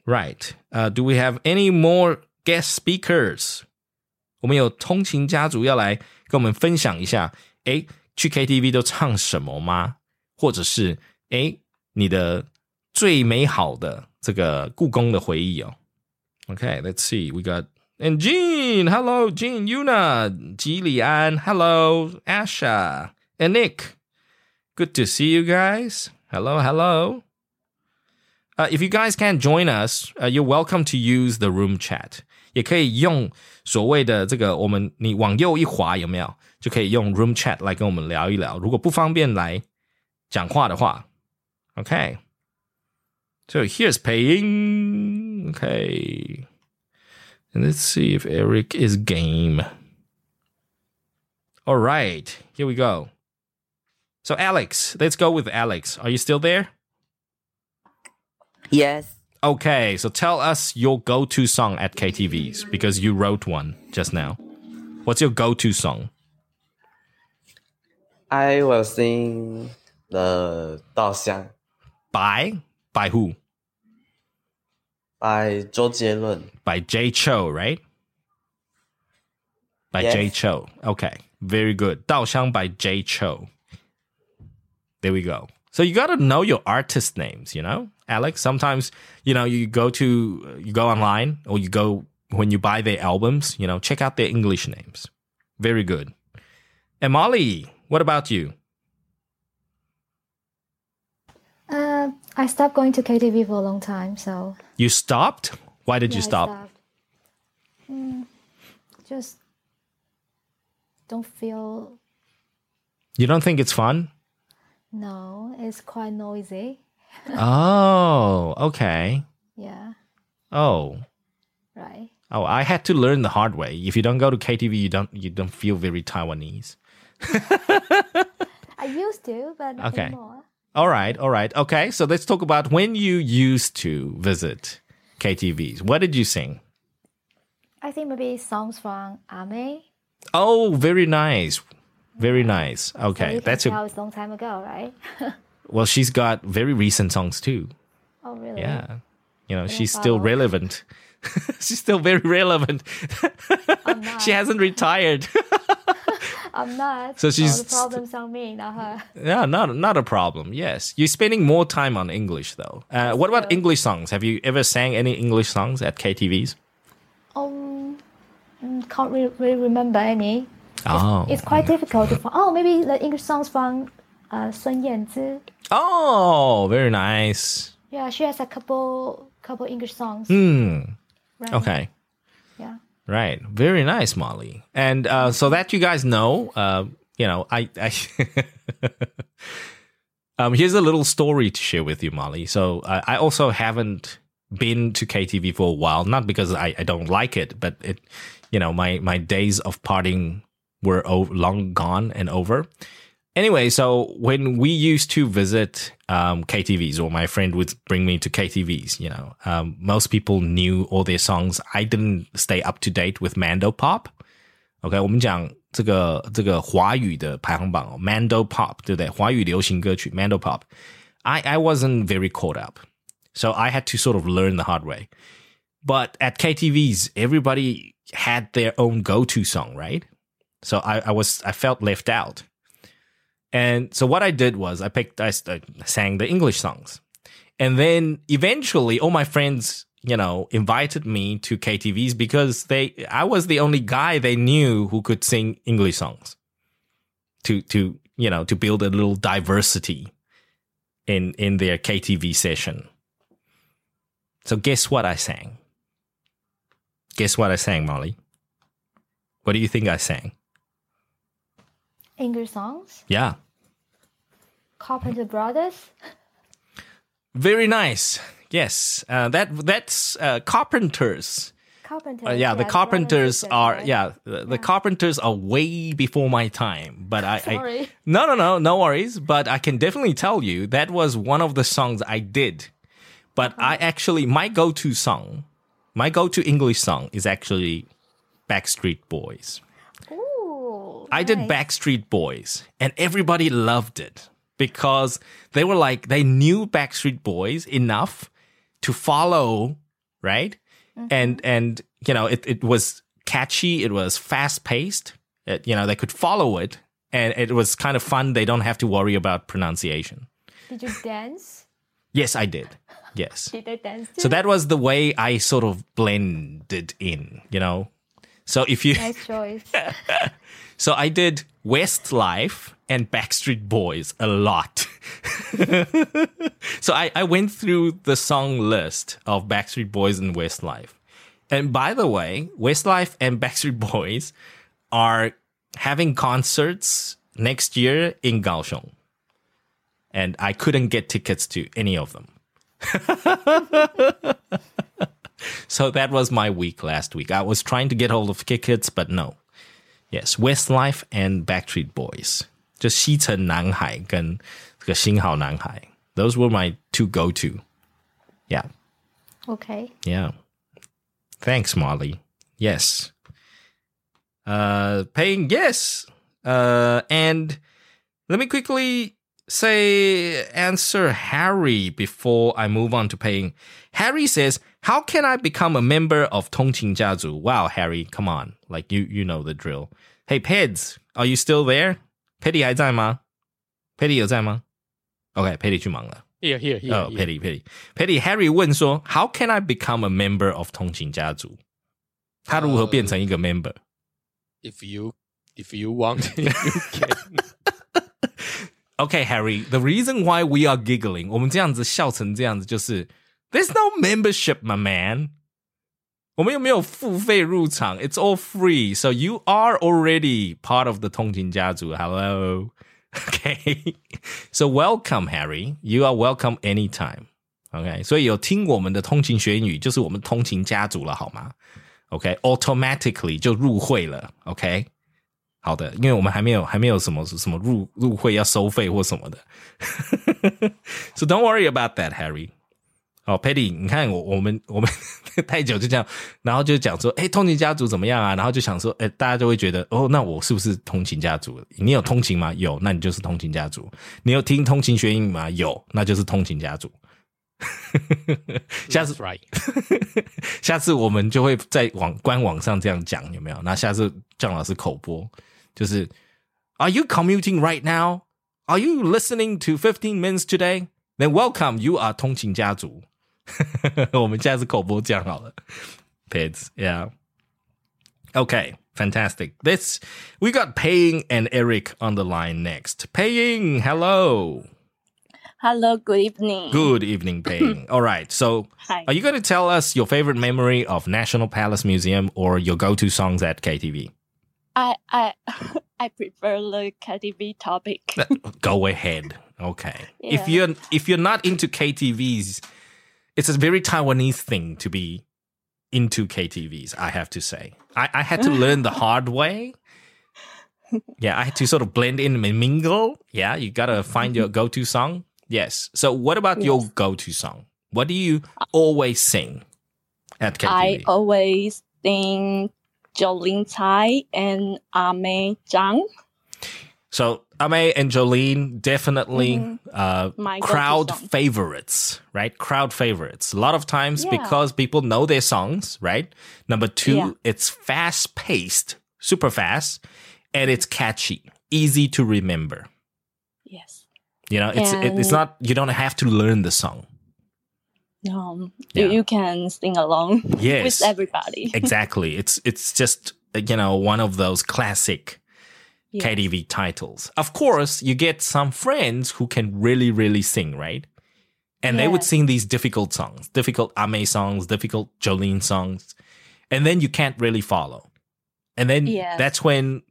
Right. Uh, do we have any more guest speakers? 我们有通勤家族要来跟我们分享一下，诶，去 KTV 都唱什么吗？或者是诶，你的最美好的这个故宫的回忆哦。Okay, let's see. We got and Jean. Hello, Jean, Yuna, Ji Lian. Hello, Asha and Nick. Good to see you guys. Hello, hello. Uh, if you guys can't join us, uh, you're welcome to use the room chat. 也可以用所谓的这个，我们你往右一滑有没有，就可以用 room chat 来跟我们聊一聊。如果不方便来讲话的话，OK。So here's paying. Okay. And let's see if Eric is game. All right, here we go. So Alex, let's go with Alex. Are you still there? Yes. Okay, so tell us your go-to song at KTVs because you wrote one just now. What's your go-to song? I will sing the 稻香 By by who? by Zhou Jay Chou, right? By yes. Jay Chou. Okay, very good. Dao by Jay Chou. There we go. So you got to know your artist names, you know, Alex. Sometimes you know you go to you go online or you go when you buy their albums, you know, check out their English names. Very good. And Molly, what about you? I stopped going to KTV for a long time, so You stopped? Why did yeah, you stop? Mm, just don't feel. You don't think it's fun? No, it's quite noisy. oh, okay. Yeah, Oh. right. Oh, I had to learn the hard way. If you don't go to KTV, you don't you don't feel very Taiwanese. I used to, but not Okay. anymore. All right, all right. Okay, so let's talk about when you used to visit KTVs. What did you sing? I think maybe songs from A-Mei. Oh, very nice. Very nice. So Okay, can that's tell a it's a long time ago, right? well, she's got very recent songs too. oh, really? Yeah. You know, she's still follow. relevant. she's still very relevant. She hasn't retired. I'm not. So All she's the problems on me, not her. Yeah, not not a problem. Yes, you're spending more time on English though. Uh, what about. English songs? Have you ever sang any English songs at KTVs? Um, mm, can't re- really remember any. Oh, It's quite difficult to find. Oh, maybe the English songs from uh, Sun Yanzi. oh, very nice. Yeah, she has a couple couple English songs. Hmm. Right? Okay. Yeah. Right. Very nice, Molly. And uh, so that you guys know, uh, you know, I, I um, here's a little story to share with you, Molly. So uh, I also haven't been to KTV for a while, not because I, I don't like it, but it, you know, my my days of partying were o- long gone and over. Anyway, so when we used to visit um, KTVs, or my friend would bring me to KTVs, you know, um, most people knew all their songs. I didn't stay up to date with Mando Pop. OK，我们讲这个这个华语的排行榜哦，Mando Pop，对不对？华语流行歌曲 Mando Pop。I I wasn't very caught up, so I had to sort of learn the hard way. But at KTVs, everybody had their own go-to song, right? So I, I was I felt left out. And so what I did was I picked I, sang the English songs. And then eventually all my friends, you know, invited me to KTVs because they I was the only guy they knew who could sing English songs. To to, you know, to build a little diversity in in their KTV session. So guess what I sang? Guess what I sang, Molly? What do you think I sang? English songs, Yeah. Carpenter Brothers. Very nice. Yes. Uh, that that's uh, carpenters. Carpenters. Uh, yeah, the carpenters brothers, are yeah, the, the carpenters are way before my time. But I, I Sorry. no no no no worries. But I can definitely tell you that was one of the songs I did. But Uh-huh. I actually my go-to song, my go-to English song is actually Backstreet Boys. I did nice. Backstreet Boys, and everybody loved it because they were like they knew Backstreet Boys enough to follow, right? Mm-hmm. And and you know it it was catchy, it was fast paced, you know they could follow it, and it was kind of fun. They don't have to worry about pronunciation. Did you dance? Yes, I did. Yes. Did they dance? So that was the way I sort of blended in, you know. So if you nice choice. So I did Westlife and Backstreet Boys a lot. so I, I went through the song list of Backstreet Boys and Westlife. And by the way, Westlife and Backstreet Boys are having concerts next year in Kaohsiung. And I couldn't get tickets to any of them. so that was my week last week. I was trying to get hold of tickets, but no. Yes, Westlife and Backstreet Boys，就西城男孩跟这个新好男孩，those were my two go to. Yeah, okay. yeah. Thanks, Molly. Yes. Uh, paying yes. Uh, and let me quickly say answer Harry before I move on to paying. Harry says, "How can I become a member of 通勤家族?" Wow, Harry, come on, like you you know the drill. Hey, Peds, are you still there? Petty 还在吗？Petty 有在吗？OK，Petty、去忙了。 Here, here, here. 哦、 here. p e t t y Petty Petty Harry 问说，How can I become a member of 通勤家族？他如何变成一个 member？ If you if you want, you can. Okay, Harry, the reason why we are giggling，我们这样子笑成这样子，就是 There's no membership, my man。我们又没有付费入场，It's all free, so you are already part of the 通勤家族。Hello, okay, so welcome, Harry. You are welcome anytime. OK，所以有听我们的通勤学英语，就是我们通勤家族了，好吗？OK，automatically、就入会了。OK，好的，因为我们还没有还没有什么什么入入会要收费或什么的，so don't worry about that, Harry。 哦，Patty，你看我我们我们 太久就这样，然后就讲说，哎，通勤家族怎么样啊？然后就想说，哎，大家就会觉得，哦，那我是不是通勤家族？你有通勤吗？有，那你就是通勤家族。你有听通勤学英语吗？有，那就是通勤家族。下次 right. 下次我们就会在网官网上这样讲，有没有？那下次郑老师口播就是，Are you commuting right now? Are you listening to Fifteen Minutes today? Then welcome, you are 通勤家族。我们下次口播讲好了，Pids, yeah. Okay, fantastic. This we got Paying and Eric on the line next. Paying, hello. Hello, good evening. Good evening, Paying. All right, so Hi. are you going to tell us your favorite memory of National Palace Museum or your go-to songs at KTV? I I I prefer the KTV topic. Go ahead. Okay. Yeah. If you're if you're not into KTVs, it's a very Taiwanese thing to be into KTVs. I have to say, I, I had to learn the hard way. Yeah, I had to sort of blend in and mingle. Yeah, you gotta find your mm-hmm. go-to song. Yes. So, what about your go-to song? What do you always sing at KTV? I always sing Jolin Tsai and ah A-Mei Zhang. So A-Mei and Jolin definitely uh, Mm-hmm. My crowd favorites, right? Crowd favorites. A lot of times Yeah. because people know their songs, right? Number two, Yeah. it's fast paced, super fast, and it's catchy, easy to remember. Yes. You know, it's it, it's not you don't have to learn the song. Um, Yeah. you, you can sing along Yes. with everybody. exactly. It's it's just you know one of those classic Yeah. KTV titles. Of course, you get some friends who can really really sing, right? And they would sing these difficult songs, difficult A-Mei songs, difficult Jolin songs, and then you can't really follow. And then Yes. that's when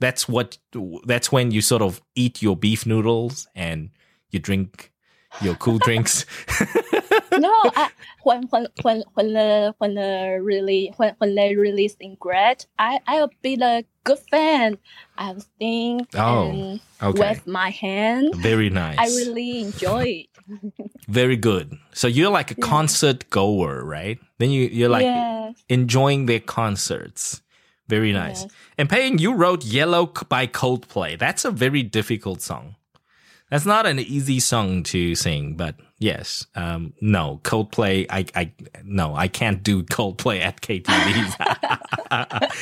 that's what that's when you sort of eat your beef noodles and you drink your cool drinks. no, I, when when when when the when the really when when they really sing great, I I'll be the good fan. I'll sing Oh, and okay. with my hand. Very nice. I really enjoy it. Very good. So you're like a Yeah. concert goer, right? Then you you're like yes, enjoying their concerts. Very nice. Yes. And Paying, you wrote Yellow by Coldplay. That's a very difficult song. That's not an easy song to sing, but yes. Um, no, Coldplay, I, I, no, I can't do Coldplay at KTVs.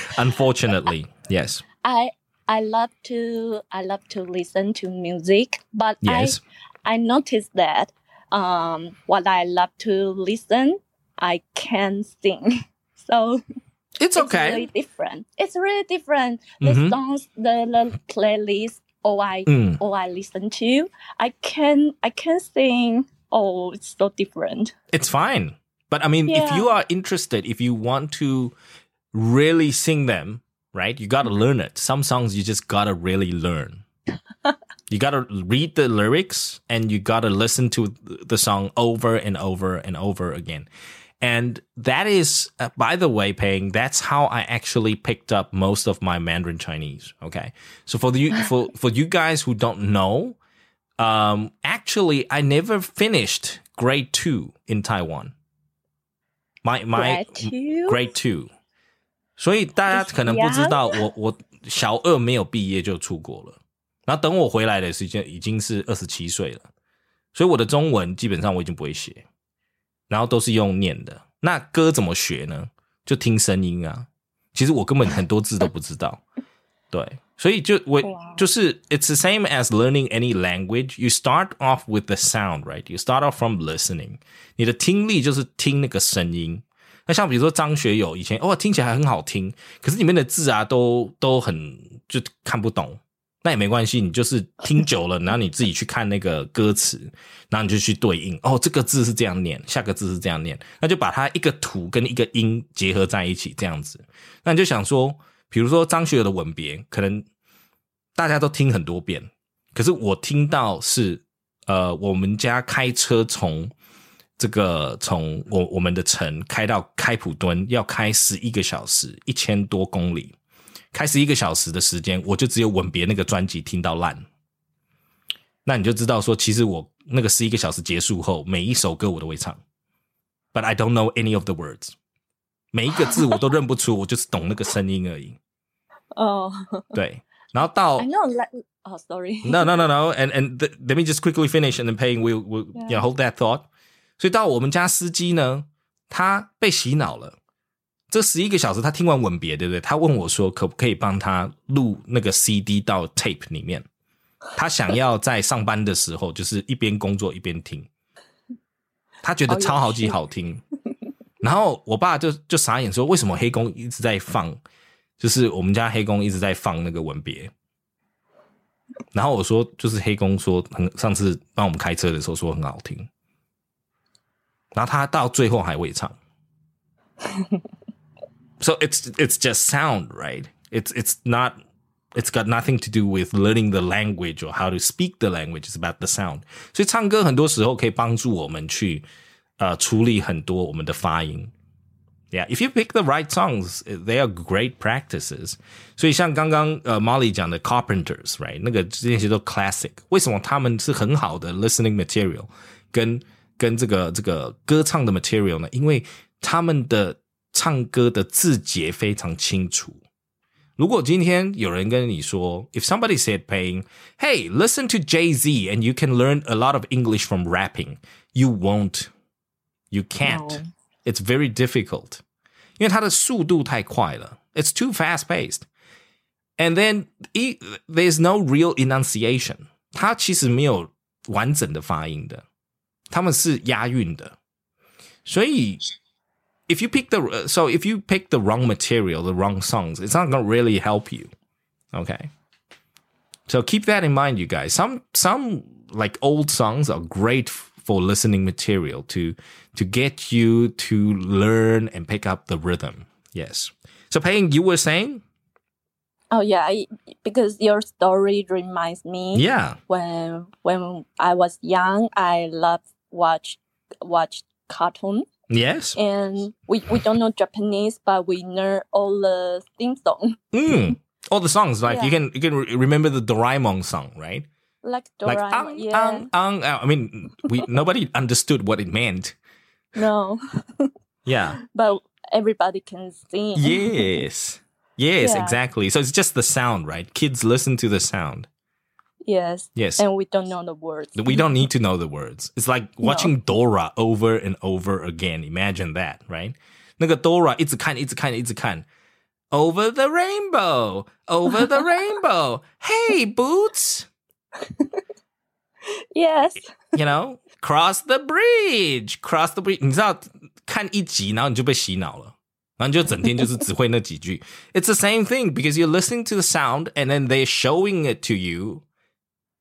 Unfortunately, yes. I I love to I love to listen to music, but Yes. I I noticed that um what I love to listen, I can sing. So It's okay. it's really different. It's really different. The Mhm. songs, the, the playlist, or I Mm. or I listen to, I can I can sing. Oh, it's so different. It's fine. But I mean, if you are interested, if you want to really sing them, right, you got to learn it. Some songs you just got to really learn. you got to read the lyrics and you got to listen to the song over and over and over again. And that is, uh, by the way, Paying, that's how I actually picked up most of my Mandarin Chinese. Okay. So for the, for, for you guys who don't know, um, actually, I never finished grade two in Taiwan. My my Grade two? grade two，所以大家可能不知道，我我小二没有毕业就出国了，然后等我回来的时间已经是二十七岁了，所以我的中文基本上我已经不会写， 然后都是用念的。那歌怎么学呢？就听声音啊。其实我根本很多字都不知道，对，所以就我就是 it's the same as learning any language. You start off with the sound, right? You start off from listening. 你的听力就是听那个声音。那像比如说张学友以前哦听起来很好听，可是里面的字啊都都很就看不懂。那也没关系，你就是听久了，然后你自己去看那个歌词，然后你就去对应。哦，这个字是这样念，下个字是这样念，那就把它一个图跟一个音结合在一起，这样子。那你就想说，比如说张学友的《吻别》，可能大家都听很多遍，可是我听到是呃，我们家开车从这个从我我们的城开到开普敦要开十一个小时，一千多公里，开十一个小时的时间，我就只有《吻别》那个专辑听到烂。那你就知道说，其实我那个十一个小时结束后，每一首歌我都会唱，but I don't know any of the words，每一个字我都认不出，我就是懂那个声音而已。Oh, 对，然后到 I know. Like, oh, sorry. no, no, no, no. And and let me just quickly finish, and then paying will will Yeah. yeah hold that thought. 所以到我们家司机呢，他被洗脑了。这十一个小时，他听完吻别，对不对？他问我说，可不可以帮他录那个 CD 到 tape 里面？他想要在上班的时候，就是一边工作一边听。他觉得超好级趣好听。然后我爸就就傻眼说，为什么黑工一直在放？就是我们家黑工一直在放那个吻别。然后我说，就是黑工说很上次帮我们开车的时候说很好听，然后他到最后还会唱。so it's it's just sound, right? It's it's not it's got nothing to do with learning the language or how to speak the language. It's about the sound. 所以唱歌很多时候可以帮助我们去呃处理很多我们的发音。Yeah, if you pick the right songs, they are great practices. 所以像刚刚呃 Molly 讲的 Carpenters, right？那个这些都 classic。为什么他们是很好的 listening material，跟跟这个这个歌唱的 material 呢？因为他们的 唱歌的字节非常清楚。如果今天有人跟你说，if somebody said paying, hey, listen to Jay Z and you can learn a lot of English from rapping, you won't, you can't. No. It's very difficult. 因为它的速度太快了，It's too fast paced. And then e- there's no real enunciation，它其实没有完整的发音的，他们是押韵的。所以 if you pick the uh, so if you pick the wrong material, the wrong songs, it's not gonna really help you. Okay. So keep that in mind, you guys. Some some like old songs are great for listening material to to get you to learn and pick up the rhythm. Yes. So Payne, you were saying? Oh yeah, I, because your story reminds me. Yeah. When when I was young, I loved watch watch cartoon, Yes. and we, we don't know Japanese, but we know all the theme song, Mm. All the songs like you can you can re- remember the Doraemon song, right? like Like Doraemon. ang, yeah, ang, ang, ang. I mean, we nobody understood what it meant. no, Yeah. but everybody can sing. Yes. Yes, Yeah. exactly. So it's just the sound, right? Kids listen to the sound. Yes, Yes. and we don't know the words. We don't need to know the words. It's like watching Dora over and over again. Imagine that, right? 那个 Dora 一直看，一直看，一直看。Over the rainbow, over the rainbow. Hey, boots. Yes, You know, cross the bridge, cross the bridge. 你知道看一集，然后你就被洗脑了，然后你就整天就是只会那几句。It's the same thing because you're listening to the sound and then they're showing it to you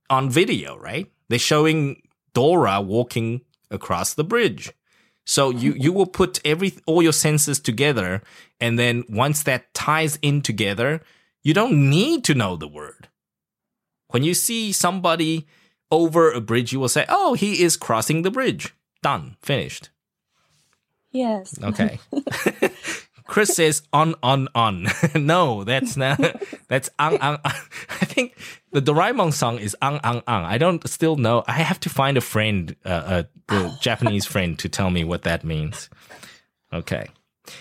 on video, right? They're showing Dora walking across the bridge. So you you will put every all your senses together, and then once that ties in together, you don't need to know the word. When you see somebody over a bridge, you will say, "Oh, he is crossing the bridge." Done, finished. yes. Okay. Chris says on on on. no, that's not. That's ang ang. I think the Doraemon song is ang ang ang. I don't still know. I have to find a friend, uh, uh, the Japanese friend, to tell me what that means. Okay.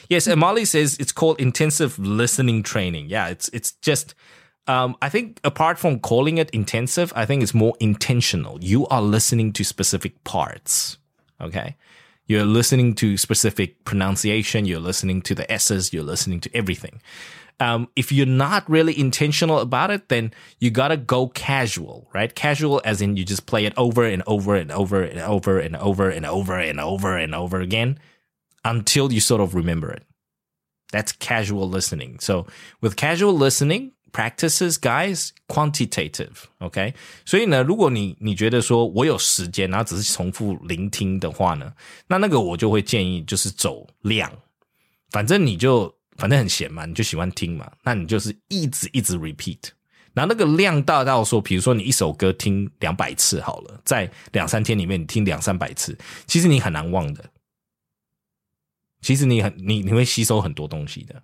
Yes, Molly says it's called intensive listening training. Yeah, it's it's just. Um, I think apart from calling it intensive, I think it's more intentional. You are listening to specific parts. Okay. You're listening to specific pronunciation. You're listening to the S's. You're listening to everything. Um, if you're not really intentional about it, then you gotta go casual, right? Casual as in you just play it over and over and over and over and over and over and over and over again until you sort of remember it. That's casual listening. So with casual listening, practices, guys, quantitative. OK，所以呢，如果你你觉得说我有时间，然后只是重复聆听的话呢，那那个我就会建议就是走量，反正你就反正很闲嘛，你就喜欢听嘛，那你就是一直一直 repeat。然后那个量大到说，比如说你一首歌听两百次好了，在两三天里面你听两三百次，其实你很难忘的。其实你很你你会吸收很多东西的。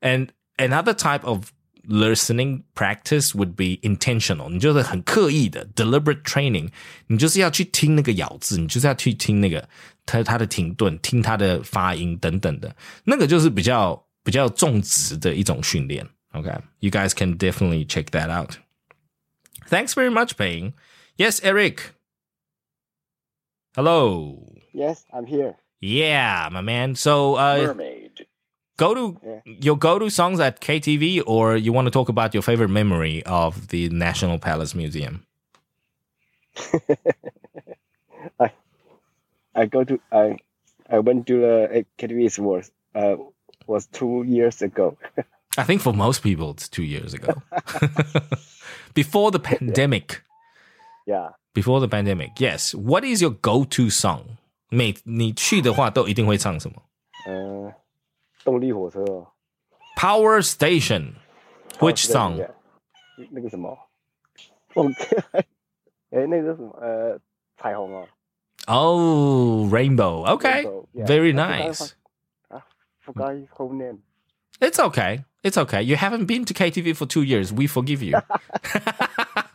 And another type of listening practice would be intentional，你就是很刻意的 deliberate training，你就是要去听那个咬字，你就是要去听那个它它的停顿，听它的发音等等的，那个就是比较比较重质的一种训练。Okay, you guys can definitely check that out. Thanks very much, Payne. Yes, Eric. Hello. Yes, I'm here. Yeah, my man. So, uh, Mermaid. go to Yeah. your go-to songs at KTV, or you want to talk about your favorite memory of the National Palace Museum? I I go to I I went to the academies was uh was two years ago. I think for most people, it's two years ago, before the pandemic. Yeah. Before the pandemic, yes. What is your go-to song? 每你去的话，都一定会唱什么呃， 动力火车哦。 ？Power Station. Which Oh, song? yeah. 那个什么，忘记了。哎，那个是什么？呃，彩虹哦。 Oh, Rainbow. Okay, Rainbow, yeah. very I forgot nice. what- I forgot his whole name. It's okay. It's okay. You haven't been to KTV for two years. We forgive you.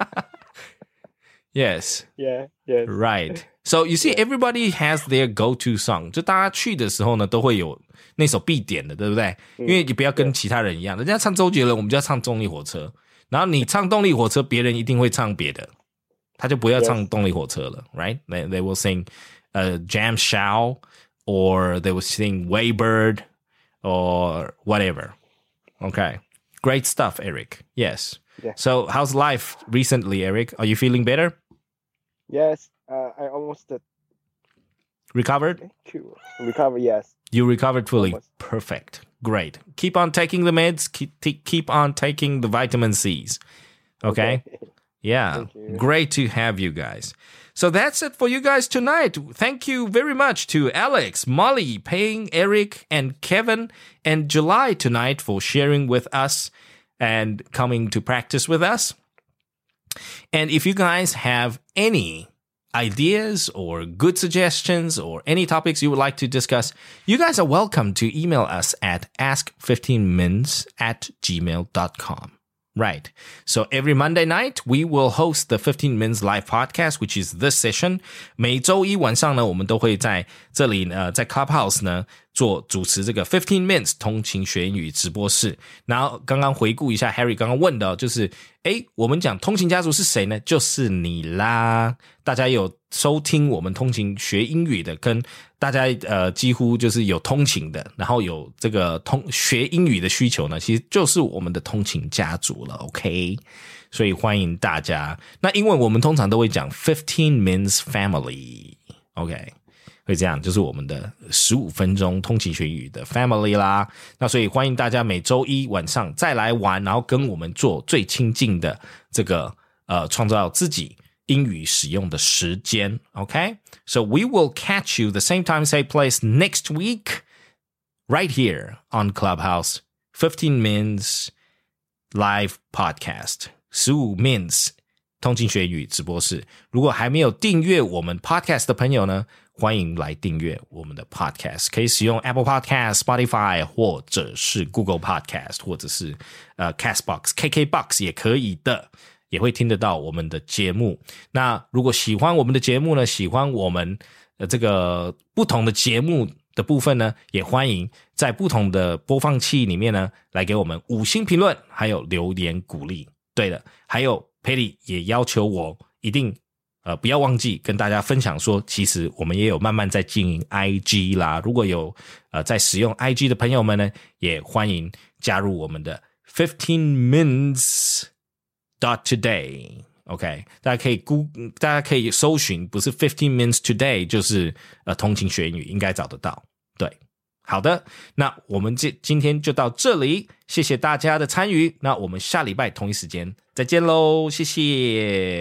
Yes. Yeah. Yeah. Right. So you see, everybody has their go-to song。就大家去的时候呢，都会有那首必点的，对不对？因为你不要跟其他人一样，人家唱周杰伦，我们就要唱动力火车。然后你唱动力火车，别人一定会唱别的，他就不要唱动力火车了，right? They they will sing, uh, Jay Chou, or they will sing WeiBird, or whatever. Okay, great stuff, Eric. Yes. Yeah. So how's life recently, Eric? Are you feeling better? Yes, uh, I almost uh, Recovered? cure- recover. Yes. You recovered fully. Almost. Perfect. Great. Keep on taking the meds. Keep t- keep on taking the vitamin C's. Okay. Yeah. Great to have you guys. So that's it for you guys tonight. Thank you very much to Alex, Molly, Payne, Eric, and Kevin and July tonight for sharing with us and coming to practice with us. And if you guys have any ideas or good suggestions or any topics you would like to discuss, you guys are welcome to email us at ask15mins at gmail.com. Right. So every Monday night, we will host the 15 Minutes Live Podcast, which is this session. 每周一晚上呢，我们都会在这里呃，在 Clubhouse 呢 做主持这个 Fifteen Minutes 通勤学英语直播室。然后刚刚回顾一下 Harry 刚刚问的，就是诶，我们讲通勤家族是谁呢？就是你啦！大家有收听我们通勤学英语的，跟大家呃几乎就是有通勤的，然后有这个通学英语的需求呢，其实就是我们的通勤家族了。OK，所以欢迎大家。那英文我们通常都会讲 fifteen minutes family。OK。会这样，就是我们的十五分钟通勤学语的 family 啦。那所以欢迎大家每周一晚上再来玩，然后跟我们做最亲近的这个呃，创造自己英语使用的时间。OK，so、we will catch you the same time, same place next week, right here on Clubhouse. Fifteen minutes live podcast，十五 minutes 通勤学语直播室。如果还没有订阅我们 podcast 的朋友呢，欢迎来订阅我们的 podcast，可以使用 Apple Podcast、Spotify 或者是 Google Podcast，或者是呃 Castbox、KKBox 也可以的，也会听得到我们的节目。那如果喜欢我们的节目呢，喜欢我们呃这个不同的节目的部分呢，也欢迎在不同的播放器里面呢，来给我们五星评论，还有留言鼓励。对的，还有 Patty 也要求我一定呃不要忘记跟大家分享说，其实我们也有慢慢在经营 IG 啦。如果有呃在使用 IG 的朋友们呢，也欢迎加入我们的 Fifteen Minutes dot Today。OK，大家可以估，大家可以搜寻，不是 Fifteen Minutes Today，就是呃通勤学英语，应该找得到。对，好的，那我们今今天就到这里，谢谢大家的参与。那我们下礼拜同一时间再见喽，谢谢。